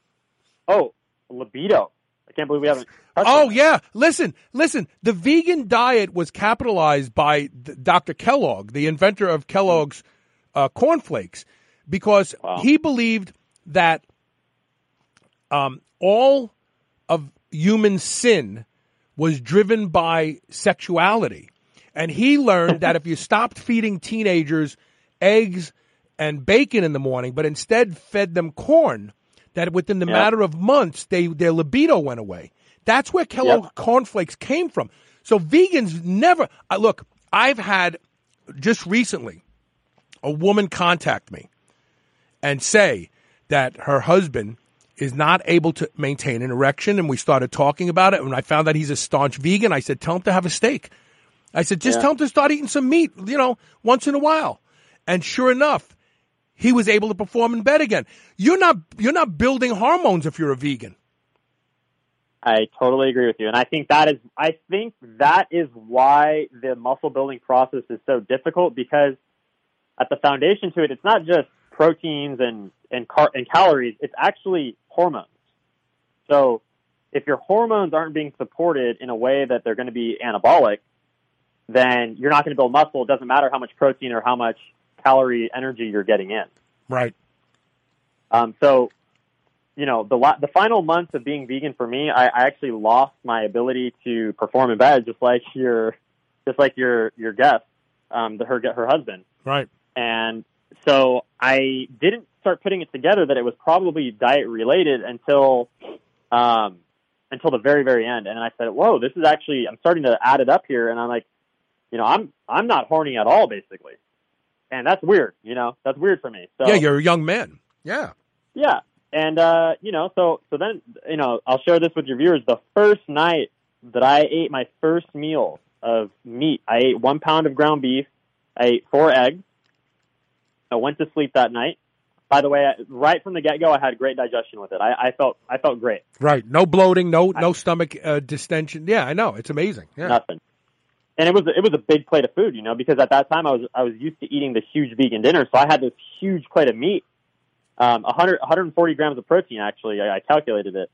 oh, libido. I can't believe we haven't. Oh that. yeah, listen, listen. The vegan diet was capitalized by Dr. Kellogg, the inventor of Kellogg's uh, cornflakes, because he believed that um, all of human sin was driven by sexuality, and he learned that if you stopped feeding teenagers eggs and bacon in the morning, but instead fed them corn, that within the Yeah. matter of months, they their libido went away. That's where Kellogg cornflakes came from. So vegans never I look. I've had just recently a woman contact me and say that her husband is not able to maintain an erection, and we started talking about it. And I found that he's a staunch vegan. I said, "Tell him to have a steak." I said, "Just Yeah. tell him to start eating some meat, you know, once in a while." And sure enough, he was able to perform in bed again. You're not you're not building hormones if you're a vegan. I totally agree with you, and I think that is I think that is why the muscle building process is so difficult because at the foundation to it, it's not just proteins and and car- and calories; it's actually hormones. So, if your hormones aren't being supported in a way that they're going to be anabolic, then you're not going to build muscle. It doesn't matter how much protein or how much calorie energy you're getting in. Right. Um, so, you know, the the final months of being vegan for me, I, I actually lost my ability to perform in bed, just like your, just like your your guest, um, the, her her husband. Right. And so I didn't start putting it together that it was probably diet related until, um, until the very very end. And I said, "Whoa, this is actually." I'm starting to add it up here, and I'm like, you know, I'm I'm not horny at all, basically, and that's weird. You know, that's weird for me. So yeah, you're a young man. Yeah. yeah, and uh, you know, so so then you know, I'll share this with your viewers. The first night that I ate my first meal of meat, I ate one pound of ground beef. I ate four eggs. I went to sleep that night. By the way, I, right from the get go, I had great digestion with it. I, I felt I felt great. Right. No bloating. No no stomach uh, distension. Yeah, I know. It's amazing. Yeah. Nothing. And it was it was a big plate of food, you know, because at that time I was I was used to eating this huge vegan dinner, so I had this huge plate of meat, um, 100 140 grams of protein actually. I, I calculated it,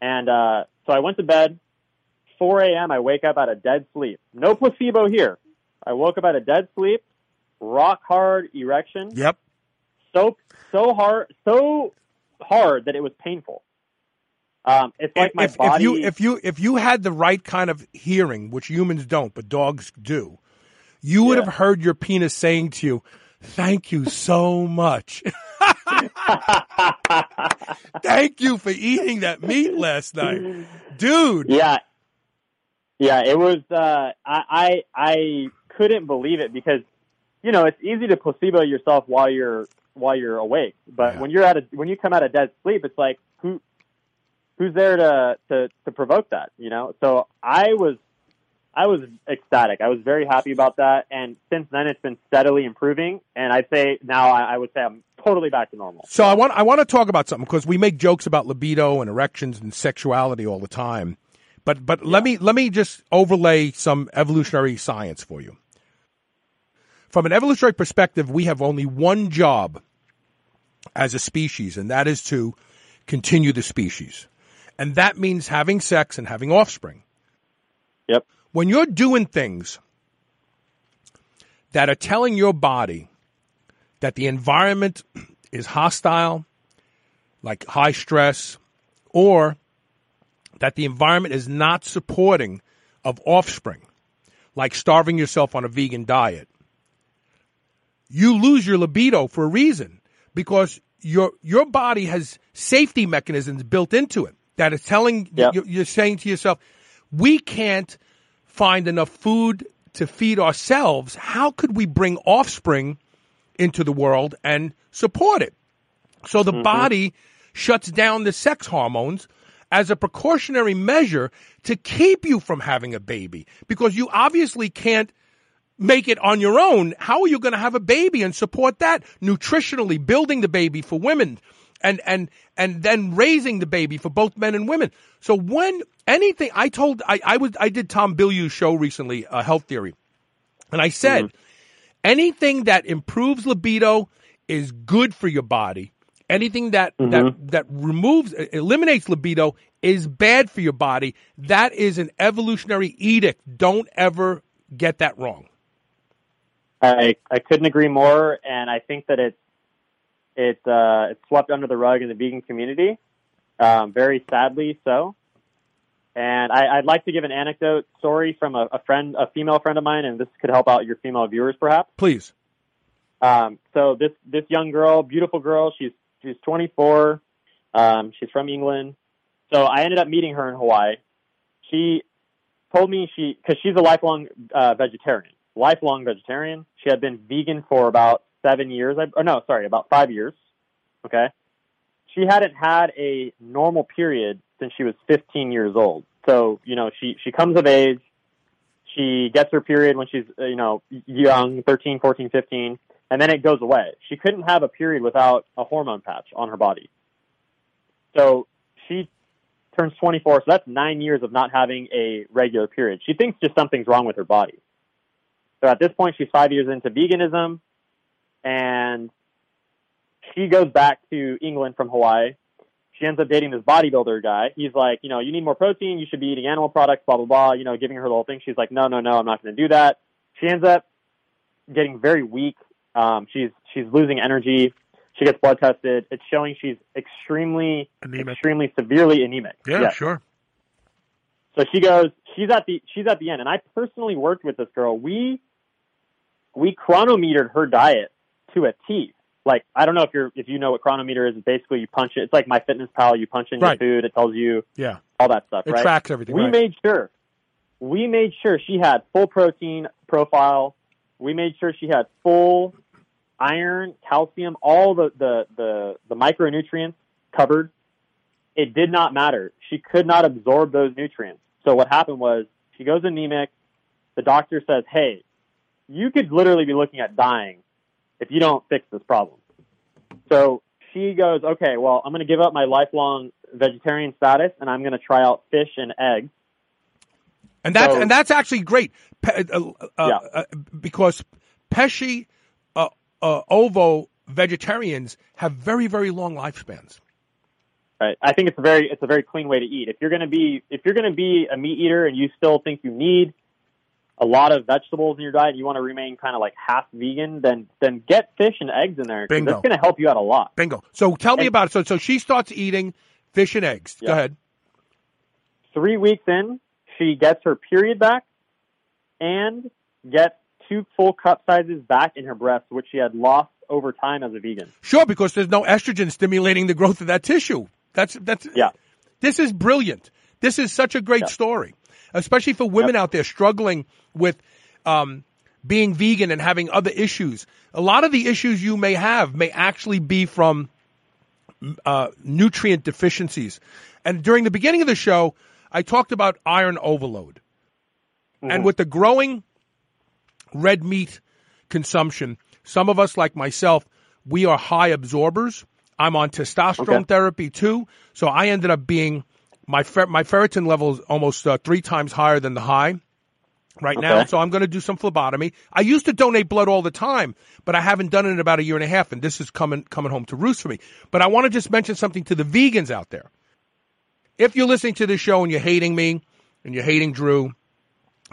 and uh, so I went to bed. 4 a.m. I wake up out of dead sleep. No placebo here. I woke up out of dead sleep, rock hard erection. Yep. So so hard so hard that it was painful. Um, it's like my if, body. if you if you if you had the right kind of hearing, which humans don't, but dogs do, you would Yeah. have heard your penis saying to you, "Thank you so much. Thank you for eating that meat last night, dude." Yeah, yeah. It was. Uh, I, I I couldn't believe it because you know it's easy to placebo yourself while you're while you're awake, but when you're at a when you come out of dead sleep, it's like who who's there to to to provoke that? You know. So I was. I was ecstatic. I was very happy about that, and since then it's been steadily improving. And I'd say now I, I would say I'm totally back to normal. So I want I want to talk about something because we make jokes about libido and erections and sexuality all the time. But but let me let me just overlay some evolutionary science for you. From an evolutionary perspective, we have only one job as a species, and that is to continue the species. And that means having sex and having offspring. Yep. When you're doing things that are telling your body that the environment is hostile, like high stress, or that the environment is not supporting of offspring, like starving yourself on a vegan diet, you lose your libido for a reason because your your body has safety mechanisms built into it that is telling you, you're saying to yourself, we can't find enough food to feed ourselves. How could we bring offspring into the world and support it? So the mm-hmm. body shuts down the sex hormones as a precautionary measure to keep you from having a baby because you obviously can't make it on your own. How are you going to have a baby and support that nutritionally, building the baby for women and, and, and then raising the baby for both men and women? So when anything, I told, I, I was, I did Tom Bilyeu's show recently, uh, Health Theory, and I said, anything that improves libido is good for your body. Anything that, that, that removes, eliminates libido is bad for your body. That is an evolutionary edict. Don't ever get that wrong. I I couldn't agree more, and I think that it's it uh, it's swept under the rug in the vegan community, um, very sadly so. And I, I'd like to give an anecdote story from a, a friend, a female friend of mine, and this could help out your female viewers, perhaps. Please. Um, so this this young girl, beautiful girl, she's she's 24. Um, she's from England. So I ended up meeting her in Hawaii. She told me she because she's a lifelong uh, vegetarian, lifelong vegetarian. She had been vegan for about seven years. I, no, sorry, about five years. Okay. She hadn't had a normal period since she was 15 years old. So you know, she she comes of age. She gets her period when she's uh, you know young, 13, 14, 15 and then it goes away. She couldn't have a period without a hormone patch on her body. So she turns 24, so that's nine years of not having a regular period. She thinks just something's wrong with her body. So at this point, she's five years into veganism, and she goes back to England from Hawaii. She ends up dating this bodybuilder guy. He's like, you know, you need more protein. You should be eating animal products. Blah blah blah. You know, giving her the whole thing. She's like, no, no, no, I'm not going to do that. She ends up getting very weak. Um, she's she's losing energy. She gets blood tested. It's showing she's extremely, Anemic. extremely severely anemic. Yeah, Yes. sure. So she goes. She's at the she's at the end, and I personally worked with this girl. We we cronometered her diet to a T. Like I don't know if you're if you know what Cronometer is. It's basically you punch it. It's like MyFitnessPal. You punch in Right. your food. It tells you Yeah. all that stuff. It right? tracks everything, We right. made sure. We made sure she had full protein profile. We made sure she had full iron, calcium, all the the the, the micronutrients covered. It did not matter. She could not absorb those nutrients. So what happened was she goes anemic. The doctor says, "Hey, you could literally be looking at dying if you don't fix this problem." So she goes, "Okay, well, I'm going to give up my lifelong vegetarian status and I'm going to try out fish and eggs." And that's So- and that's actually great Pe- uh, uh, uh, because pesci uh, uh, ovo vegetarians have very very long lifespans. Right. I think it's a very it's a very clean way to eat. If you're going to be if you're going to be a meat eater and you still think you need a lot of vegetables in your diet, you want to remain kind of like half vegan, then then get fish and eggs in there. Bingo. That's going to help you out a lot. Bingo. So tell me And- about it. So so she starts eating fish and eggs. Go ahead. Three weeks in, she gets her period back and gets two full cup sizes back in her breast, which she had lost over time as a vegan. Sure, because there's no estrogen stimulating the growth of that tissue. That's that's yeah. This is brilliant. This is such a great story, especially for women out there struggling with um, being vegan and having other issues. A lot of the issues you may have may actually be from uh, nutrient deficiencies. And during the beginning of the show, I talked about iron overload. And with the growing red meat consumption, some of us, like myself, we are high absorbers. I'm on testosterone Okay. therapy too, so I ended up being my fer- my ferritin level is almost uh, three times higher than the high right now. So I'm going to do some phlebotomy. I used to donate blood all the time, but I haven't done it in about a year and a half, and this is coming coming home to roost for me. But I want to just mention something to the vegans out there. If you're listening to this show and you're hating me and you're hating Drew,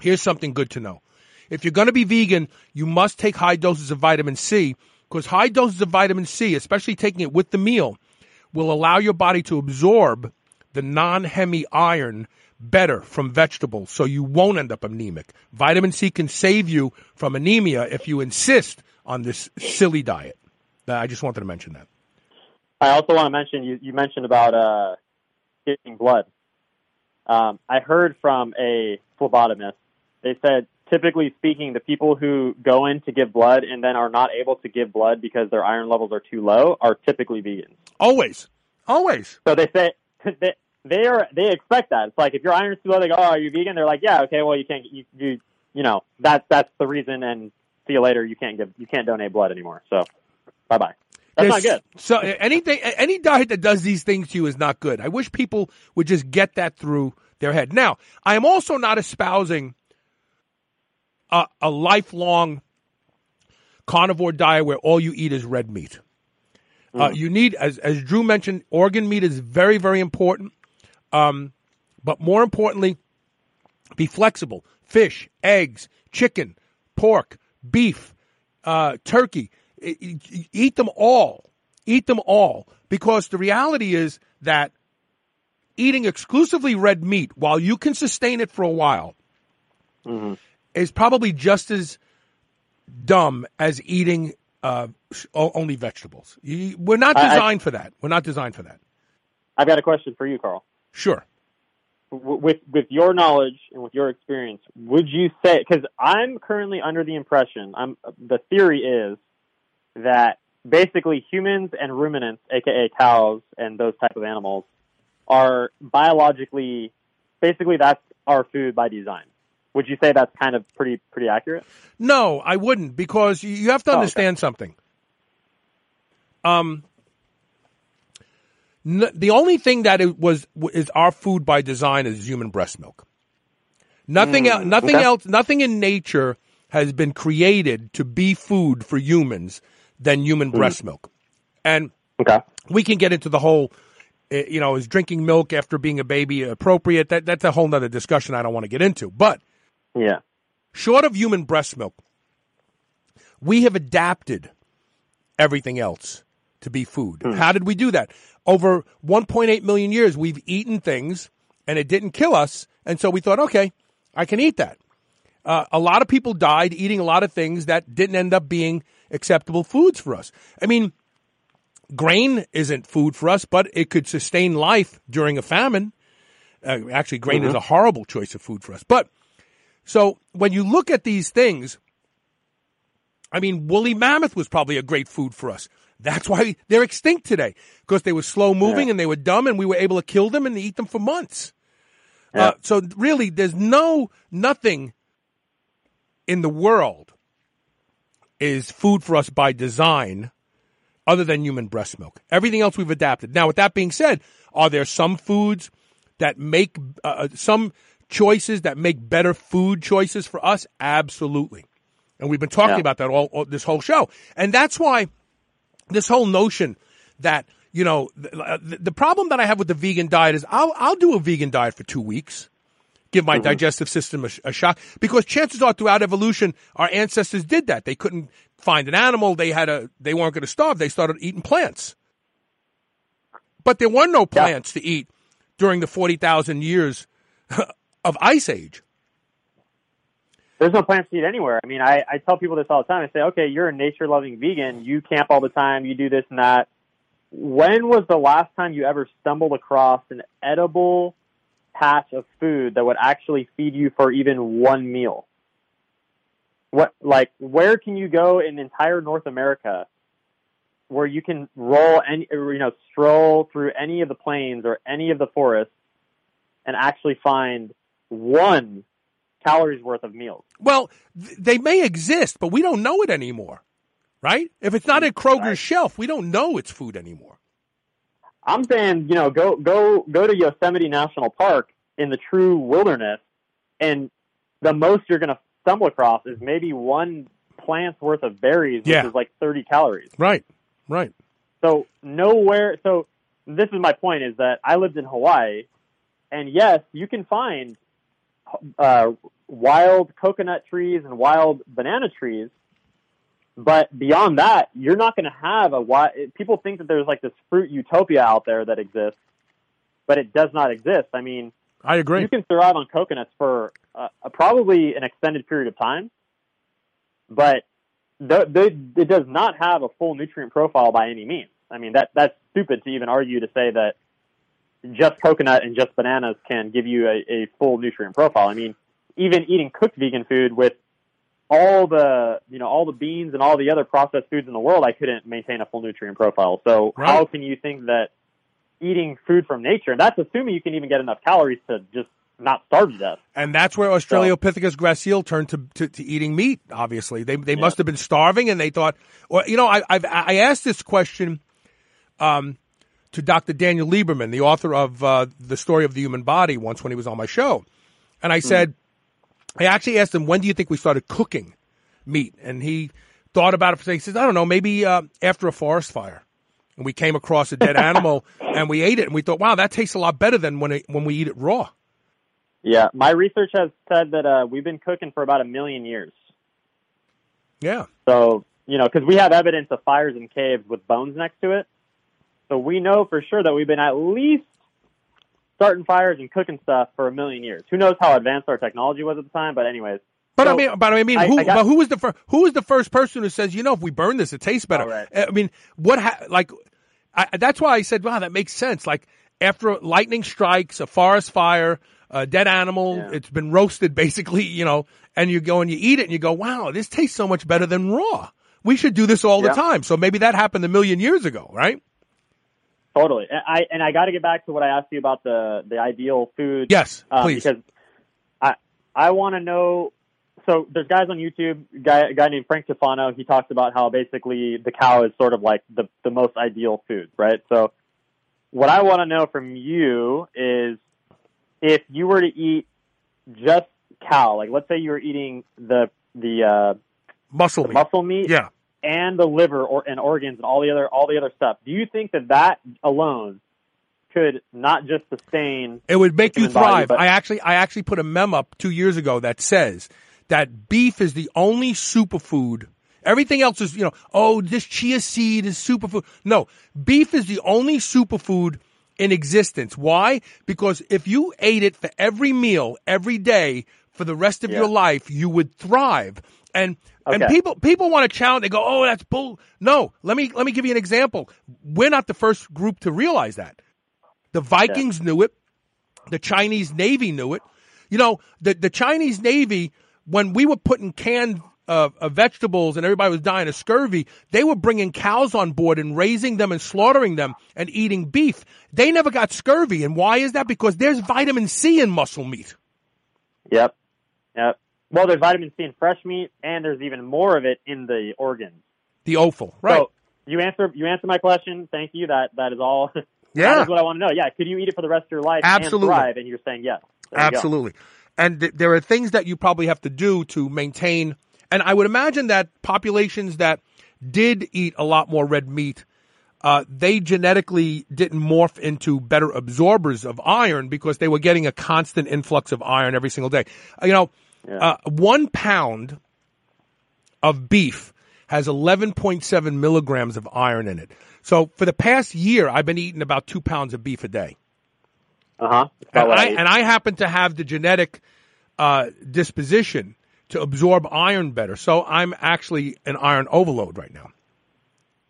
here's something good to know. If you're going to be vegan, you must take high doses of vitamin C because high doses of vitamin C, especially taking it with the meal, will allow your body to absorb the non-heme iron better from vegetables so you won't end up anemic. Vitamin C can save you from anemia if you insist on this silly diet. I just wanted to mention that. I also want to mention you, you mentioned about uh, giving blood. Um, I heard from a phlebotomist. They said, typically speaking, the people who go in to give blood and then are not able to give blood because their iron levels are too low are typically vegans. Always, always. So they say they, they are they expect that. It's like if your iron's too low, they go, "Oh, are you vegan?" They're like, "Yeah, okay, well, you can't you you you know that's that's the reason." And see you later. You can't give you can't donate blood anymore. So bye bye. That's not good. So anything, any diet that does these things to you is not good. I wish people would just get that through their head. Now, I am also not espousing a, a lifelong carnivore diet where all you eat is red meat. Uh, you need, as as Drew mentioned, organ meat is very very important. Um, but more importantly, be flexible. Fish, eggs, chicken, pork, beef, uh, turkey. Eat them all. Eat them all. Because the reality is that eating exclusively red meat, while you can sustain it for a while, is probably just as dumb as eating uh, only vegetables. We're not I- I- designed for that. We're not designed for that. I've got a question for you, Carl. Sure. With with your knowledge and with your experience, would you say? Because I'm currently under the impression, I'm the theory is that basically humans and ruminants, aka cows and those type of animals, are biologically, basically that's our food by design. Would you say that's kind of pretty pretty accurate? No, I wouldn't because you- have to Oh, okay. understand something. Um, The only thing that it was is our food by design is human breast milk. Nothing Mm, else. Nothing okay. else. Nothing in nature has been created to be food for humans than human breast milk. And Okay. we can get into the whole. uh, You know, is drinking milk after being a baby appropriate? That that's a whole nother discussion I don't want to get into. But Yeah. short of human breast milk, we have adapted everything else to be food. How did we do that? Over 1.8 million years, we've eaten things and it didn't kill us. And so we thought, okay, I can eat that. Uh, a lot of people died eating a lot of things that didn't end up being acceptable foods for us. I mean, grain isn't food for us, but it could sustain life during a famine. Uh, actually, grain is Mhm. a horrible choice of food for us. But so when you look at these things, I mean, woolly mammoth was probably a great food for us. That's why they're extinct today because they were slow moving Yeah. and they were dumb, and we were able to kill them and eat them for months. Yeah. Uh, so really, there's no nothing in the world is food for us by design other than human breast milk. Everything else we've adapted. Now, with that being said, are there some foods that make uh, some choices that make better food choices for us? Absolutely. And we've been talking Yeah. about that all, all this whole show. And that's why this whole notion that you know the, the, the problem that I have with the vegan diet is I'll I'll do a vegan diet for two weeks, give my Mhm. digestive system a, a shot because chances are throughout evolution our ancestors did that. They couldn't find an animal. They had a they weren't going to starve. They started eating plants, but there were no plants to eat during the forty thousand years of ice age. There's no plants to eat anywhere. I mean, I, I tell people this all the time. I say, okay, you're a nature loving vegan. You camp all the time. You do this and that. When was the last time you ever stumbled across an edible patch of food that would actually feed you for even one meal? What, like, where can you go in entire North America where you can roll any, you know, stroll through any of the plains or any of the forests and actually find one calories worth of meals? Well, th- they may exist, but we don't know it anymore, right? If it's not at mm, Kroger's shelf, we don't know it's food anymore. I'm saying, you know, go go go to Yosemite National Park in the true wilderness, and the most you're going to stumble across is maybe one plant's worth of berries, which Yeah. is like 30 calories. Right, right. So nowhere. So this is my point: is that I lived in Hawaii, and yes, you can find uh, wild coconut trees and wild banana trees, but beyond that, you're not going to have a wi People think that there's like this fruit utopia out there that exists, but it does not exist. I mean, I agree. you can survive on coconuts for uh, probably an extended period of time, but th- th- it does not have a full nutrient profile by any means. I mean, that that's stupid to even argue to say that just coconut and just bananas can give you a, a full nutrient profile. I mean, even eating cooked vegan food with all the you know all the beans and all the other processed foods in the world, I couldn't maintain a full nutrient profile. So Right. how can you think that eating food from nature, and that's assuming you can even get enough calories to just not starve to death. And that's where Australopithecus gracile turned to, to, to eating meat. Obviously, they they must have been starving, and they thought, or you know, I I've, I asked this question, um, to Dr. Daniel Lieberman, the author of uh, the Story of the Human Body, once when he was on my show, and I said, I actually asked him, when do you think we started cooking meat? And he thought about it for a second. He says, I don't know, maybe uh, after a forest fire. And we came across a dead animal and we ate it, and we thought, wow, that tastes a lot better than when it, when we eat it raw. Yeah, my research has said that uh, we've been cooking for about a million years. Yeah. So, you know, because we have evidence of fires in caves with bones next to it. So we know for sure that we've been at least starting fires and cooking stuff for a million years. Who knows how advanced our technology was at the time? But anyways, But I mean, but I mean, who, I got- but who was the first? Who was the first person who says, you know, if we burn this, it tastes better? Right. I mean, what? Ha- like, I, that's why I said, wow, that makes sense. Like after lightning strikes, a forest fire, a dead animal, it's been roasted, basically, you know, and you go and you eat it, and you go, wow, this tastes so much better than raw. We should do this all Yeah. the time. So maybe that happened a million years ago, right? Totally. And I and I got to get back to what I asked you about the the ideal food. Yes, um, please. Because I I want to know. So there's guys on YouTube, guy a guy named Frank Tufano. He talks about how basically the cow is sort of like the the most ideal food, right? So what I want to know from you is if you were to eat just cow, like let's say you were eating the the uh, muscle the meat. muscle meat, Yeah. And the liver or and organs and all the other all the other stuff. Do you think that that alone could not just sustain It would make you body, thrive. but- I actually, I actually put a memo up two years ago that says that beef is the only superfood. Everything else is, you know, oh, this chia seed is superfood. No, beef is the only superfood in existence. Why? Because if you ate it for every meal, every day, for the rest of Yeah. your life, you would thrive. And and people people want to challenge. They go, oh, that's bull. No, let me let me give you an example. We're not the first group to realize that. The Vikings knew it. The Chinese Navy knew it. You know, the, the Chinese Navy, when we were putting canned uh, uh, vegetables and everybody was dying of scurvy, they were bringing cows on board and raising them and slaughtering them and eating beef. They never got scurvy. And why is that? Because there's vitamin C in muscle meat. Yep. Yep. Well, there's vitamin C in fresh meat, and there's even more of it in the organs. The offal, right? So you answer you answer my question. Thank you. That that is all. Yeah. that is what I want to know. Yeah. Could you eat it for the rest of your life Absolutely. and thrive? And you're saying yes. There. Absolutely. And th- there are things that you probably have to do to maintain. And I would imagine that populations that did eat a lot more red meat, uh, they genetically didn't morph into better absorbers of iron because they were getting a constant influx of iron every single day. Uh, You know, uh, one pound of beef has 11.7 milligrams of iron in it. So for the past year, I've been eating about two pounds of beef a day. Uh huh. And I, and I happen to have the genetic uh, disposition to absorb iron better. So I'm actually an iron overload right now.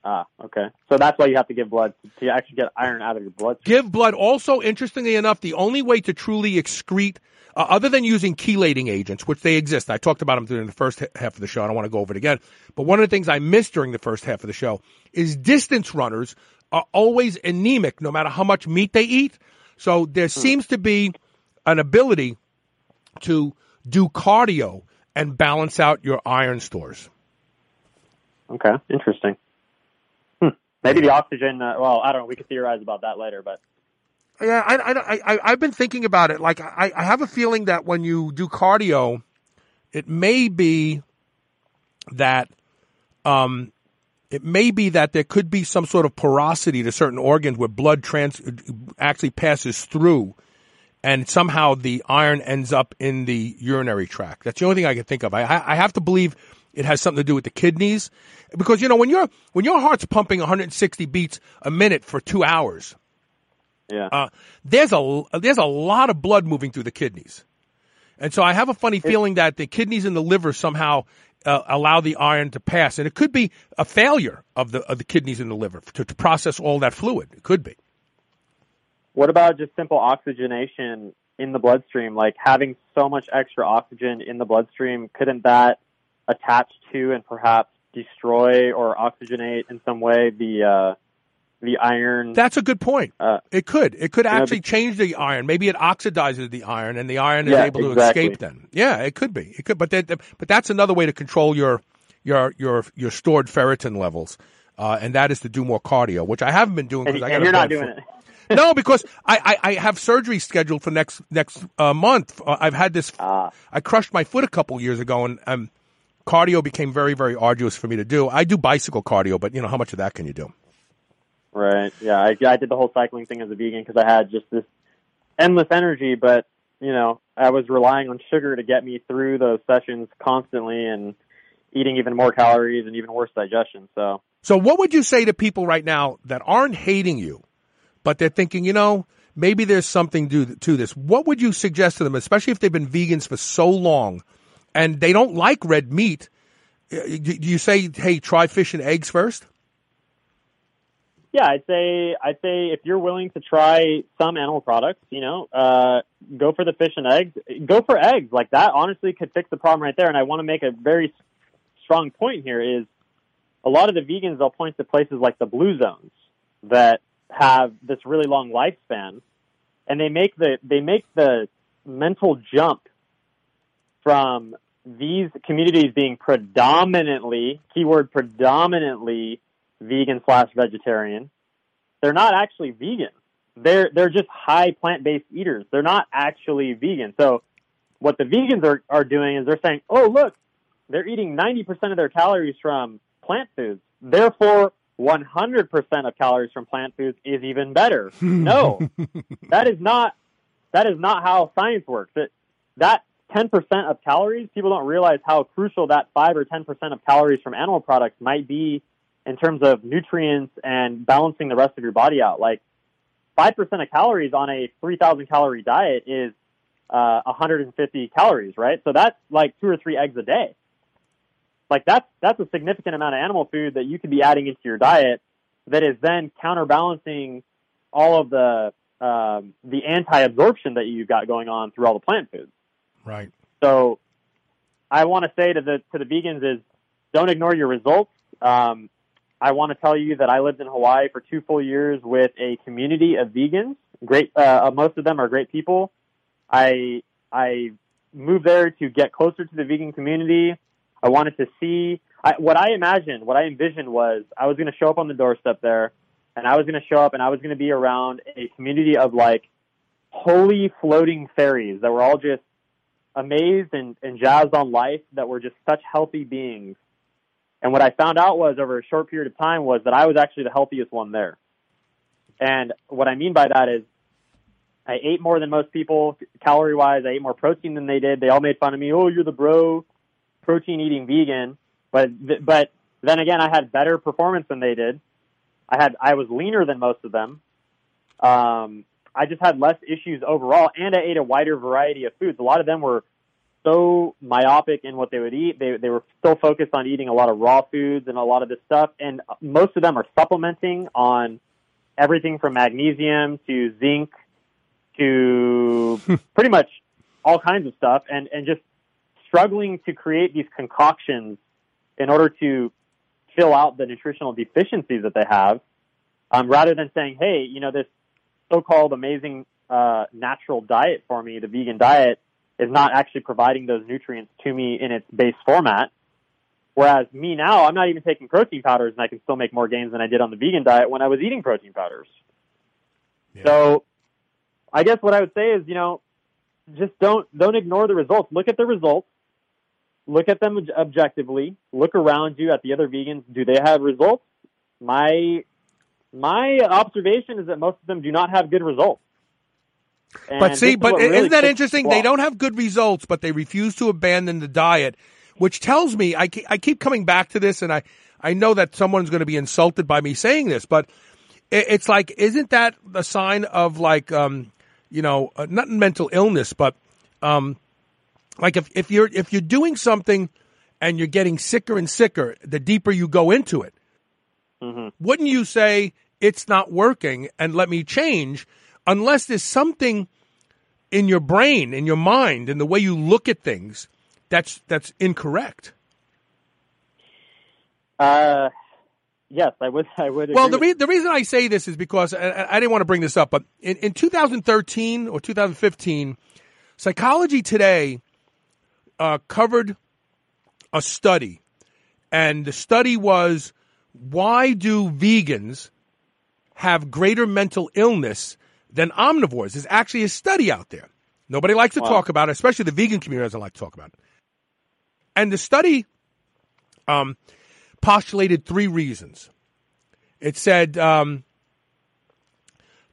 Ah, okay. So that's why you have to give blood to actually get iron out of your blood. Give blood. Also, interestingly enough, the only way to truly excrete, uh, other than using chelating agents, which they exist, I talked about them during the first half of the show. I don't want to go over it again. But one of the things I missed during the first half of the show is distance runners are always anemic, no matter how much meat they eat. So there seems to be an ability to do cardio and balance out your iron stores. Okay, interesting. Hmm. Maybe the oxygen. Uh, well, I don't know. We could theorize about that later, but Yeah, I, I, I, I've been thinking about it. Like, I, I have a feeling that when you do cardio, it may be that, um, it may be that there could be some sort of porosity to certain organs where blood trans actually passes through, and somehow the iron ends up in the urinary tract. That's the only thing I can think of. I, I have to believe it has something to do with the kidneys, because you know when your when your heart's pumping 160 beats a minute for two hours, yeah, uh, there's a there's a lot of blood moving through the kidneys, and so I have a funny feeling that the kidneys and the liver somehow uh, allow the iron to pass, and it could be a failure of the of the kidneys and the liver to, to process all that fluid. It could be. what about just simple oxygenation in the bloodstream? Like having so much extra oxygen in the bloodstream, couldn't that attach to and perhaps destroy or oxygenate in some way the uh, the iron? That's a good point. Uh, it could. It could you know, actually change the iron. Maybe it oxidizes the iron, and the iron is Yeah, able to exactly. escape. Then, yeah, it could be. It could, but that, but that's another way to control your your your your stored ferritin levels, uh, and that is to do more cardio, which I haven't been doing because I got you're not doing foot. it. no, because I, I, I have surgery scheduled for next next uh, month. Uh, I've had this. Ah. I crushed my foot a couple years ago, and um, cardio became very very arduous for me to do. I do bicycle cardio, but you know how much of that can you do? Right. Yeah. I, I did the whole cycling thing as a vegan because I had just this endless energy, but you know, I was relying on sugar to get me through those sessions constantly and eating even more calories and even worse digestion. So So, what would you say to people right now that aren't hating you, but they're thinking, you know, maybe there's something to, to this? What would you suggest to them, especially if they've been vegans for so long and they don't like red meat? Do you say, hey, try fish and eggs first? Yeah, I'd say I'd say if you're willing to try some animal products, you know, uh, go for the fish and eggs. Go for eggs. Like that honestly could fix the problem right there. And I want to make a very strong point here is a lot of the vegans they'll point to places like the blue zones that have this really long lifespan and they make the they make the mental jump from these communities being predominantly keyword predominantly vegan slash vegetarian they're not actually vegan they're they're just high plant based eaters. They're not actually vegan. So what the vegans are, are doing is they're saying, oh look, they're eating ninety percent of their calories from plant foods. Therefore, one hundred percent of calories from plant foods is even better. no, that is not that is not how science works. It, that ten percent of calories, people don't realize how crucial that five or ten percent of calories from animal products might be in terms of nutrients and balancing the rest of your body out. Like five percent of calories on a three thousand calorie diet is uh, 150 calories, right? So that's like two or three eggs a day. Like that's that's a significant amount of animal food that you could be adding into your diet that is then counterbalancing all of the um, the anti-absorption that you've got going on through all the plant foods. Right. So I want to say to the to the vegans is don't ignore your results. Um, I want to tell you that I lived in Hawaii for two full years with a community of vegans. Great, uh, most of them are great people. I I moved there to get closer to the vegan community. I wanted to see I, what I imagined, what I envisioned was I was going to show up on the doorstep there, and I was going to show up and I was going to be around a community of like holy floating fairies that were all just amazed and, and jazzed on life, that were just such healthy beings. And what I found out was over a short period of time was that I was actually the healthiest one there. And what I mean by that is I ate more than most people calorie wise. I ate more protein than they did. They all made fun of me. Oh, you're the bro protein eating vegan. But but then again, I had better performance than they did. I had I was leaner than most of them. Um, I just had less issues overall, and I ate a wider variety of foods. A lot of them were so myopic in what they would eat. They they were still focused on eating a lot of raw foods and a lot of this stuff, and most of them are supplementing on everything from magnesium to zinc to pretty much all kinds of stuff, and and just struggling to create these concoctions in order to fill out the nutritional deficiencies that they have, um, rather than saying, hey, you know, this so-called amazing uh, natural diet for me, the vegan diet, is not actually providing those nutrients to me in its base format. Whereas me now, I'm not even taking protein powders, and I can still make more gains than I did on the vegan diet when I was eating protein powders. Yeah. So, I guess what I would say is, you know, just don't don't ignore the results. Look at the results. Look at them objectively. Look around you at the other vegans. Do they have results? My my observation is that most of them do not have good results. And but see, but really isn't that interesting? They don't have good results, but they refuse to abandon the diet, which tells me I keep, I keep coming back to this, and I I know that someone's going to be insulted by me saying this, but it, it's like, isn't that a sign of like, um, you know, uh, not mental illness, but um, like if if you're if you're doing something and you're getting sicker and sicker, the deeper you go into it, mm-hmm. wouldn't you say? it's not working and let me change unless there's something in your brain, in your mind, in the way you look at things that's that's incorrect. Uh yes, I would I would Well, the re- the reason I say this is because I, I didn't want to bring this up, but in, in 2013 or 2015, Psychology Today uh, covered a study, and the study was why do vegans have greater mental illness than omnivores. There's actually a study out there. Nobody likes to wow. talk about it, especially the vegan community doesn't like to talk about it. And the study um, postulated three reasons. It said um,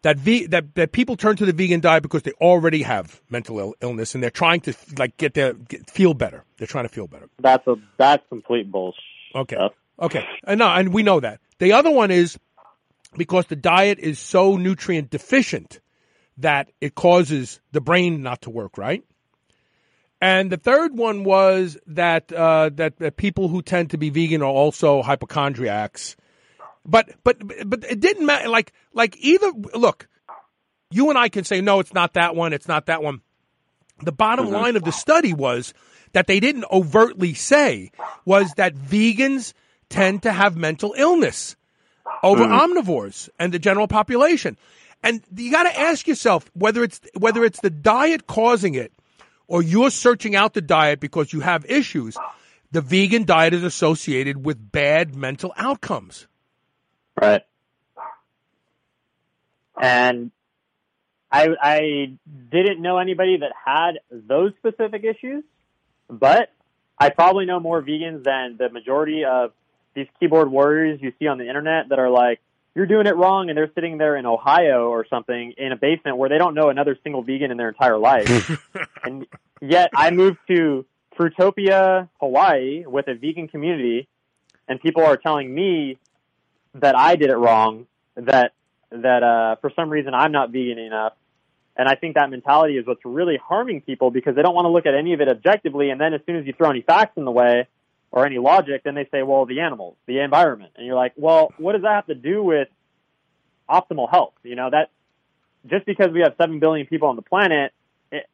that, ve- that that people turn to the vegan diet because they already have mental Ill- illness and they're trying to like get their get, feel better. They're trying to feel better. That's a that's complete bullshit. Okay. Okay. And no, and we know that. The other one is because the diet is so nutrient deficient that it causes the brain not to work right. And the third one was that, uh, that that people who tend to be vegan are also hypochondriacs. But but but it didn't matter. Like like either look, you and I can say no, it's not that one, it's not that one. The bottom mm-hmm. line of the study was that they didn't overtly say was that vegans tend to have mental illness over mm. omnivores and the general population. And you got to ask yourself whether it's whether it's the diet causing it or you're searching out the diet because you have issues. The vegan diet is associated with bad mental outcomes. Right. And I I didn't know anybody that had those specific issues, but I probably know more vegans than the majority of these keyboard warriors you see on the internet that are like, you're doing it wrong, and they're sitting there in Ohio or something in a basement where they don't know another single vegan in their entire life. and yet I moved to Fruitopia, Hawaii with a vegan community, and people are telling me that I did it wrong, that that uh, for some reason I'm not vegan enough. And I think that mentality is what's really harming people because they don't want to look at any of it objectively. And then as soon as you throw any facts in the way or any logic, then they say, well, the animals, the environment. And you're like, well, what does that have to do with optimal health? You know, that just because we have 7 billion people on the planet, it,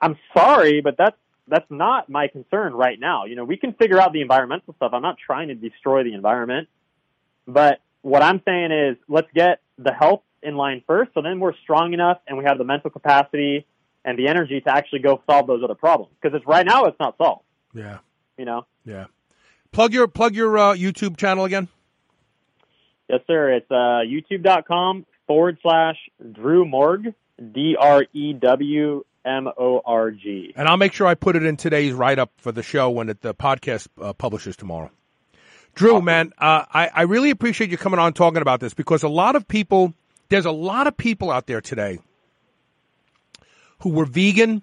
I'm sorry, but that's, that's not my concern right now. You know, we can figure out the environmental stuff. I'm not trying to destroy the environment, but what I'm saying is let's get the health in line first. So then we're strong enough and we have the mental capacity and the energy to actually go solve those other problems. Because it's right now it's not solved. Yeah. You know. Yeah. Plug your plug your uh, YouTube channel again. Yes, sir. It's uh, YouTube.com forward slash Drew Morg D R E W M O R G. And I'll make sure I put it in today's write up for the show when it, the podcast uh, publishes tomorrow. Drew, man, uh, I, I really appreciate you coming on talking about this because a lot of people, there's a lot of people out there today who were vegan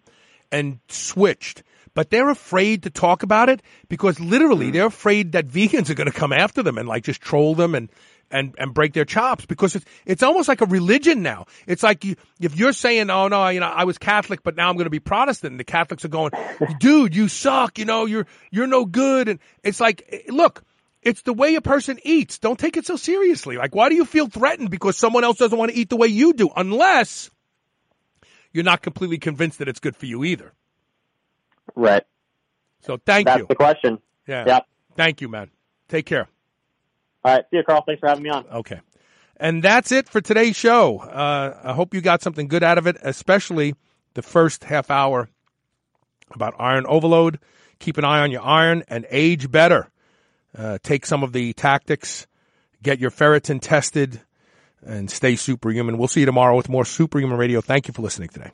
and switched, but they're afraid to talk about it because literally mm. they're afraid that vegans are going to come after them and like just troll them and, and, and break their chops because it's, it's almost like a religion now. It's like you, if you're saying, oh no, you know, I was Catholic, but now I'm going to be Protestant and the Catholics are going, dude, you suck, you know, you're, you're no good. And it's like, eh, look, it's the way a person eats. Don't take it so seriously. Like, why do you feel threatened because someone else doesn't want to eat the way you do? Unless you're not completely convinced that it's good for you either. Right. So thank That's you. That's the question. Yeah. Yep. Thank you, man. Take care. All right. See you, Carl. Thanks for having me on. Okay. And that's it for today's show. Uh, I hope you got something good out of it, especially the first half hour about iron overload. Keep an eye on your iron and age better. Uh, take some of the tactics, get your ferritin tested, and stay superhuman. We'll see you tomorrow with more Superhuman Radio. Thank you for listening today.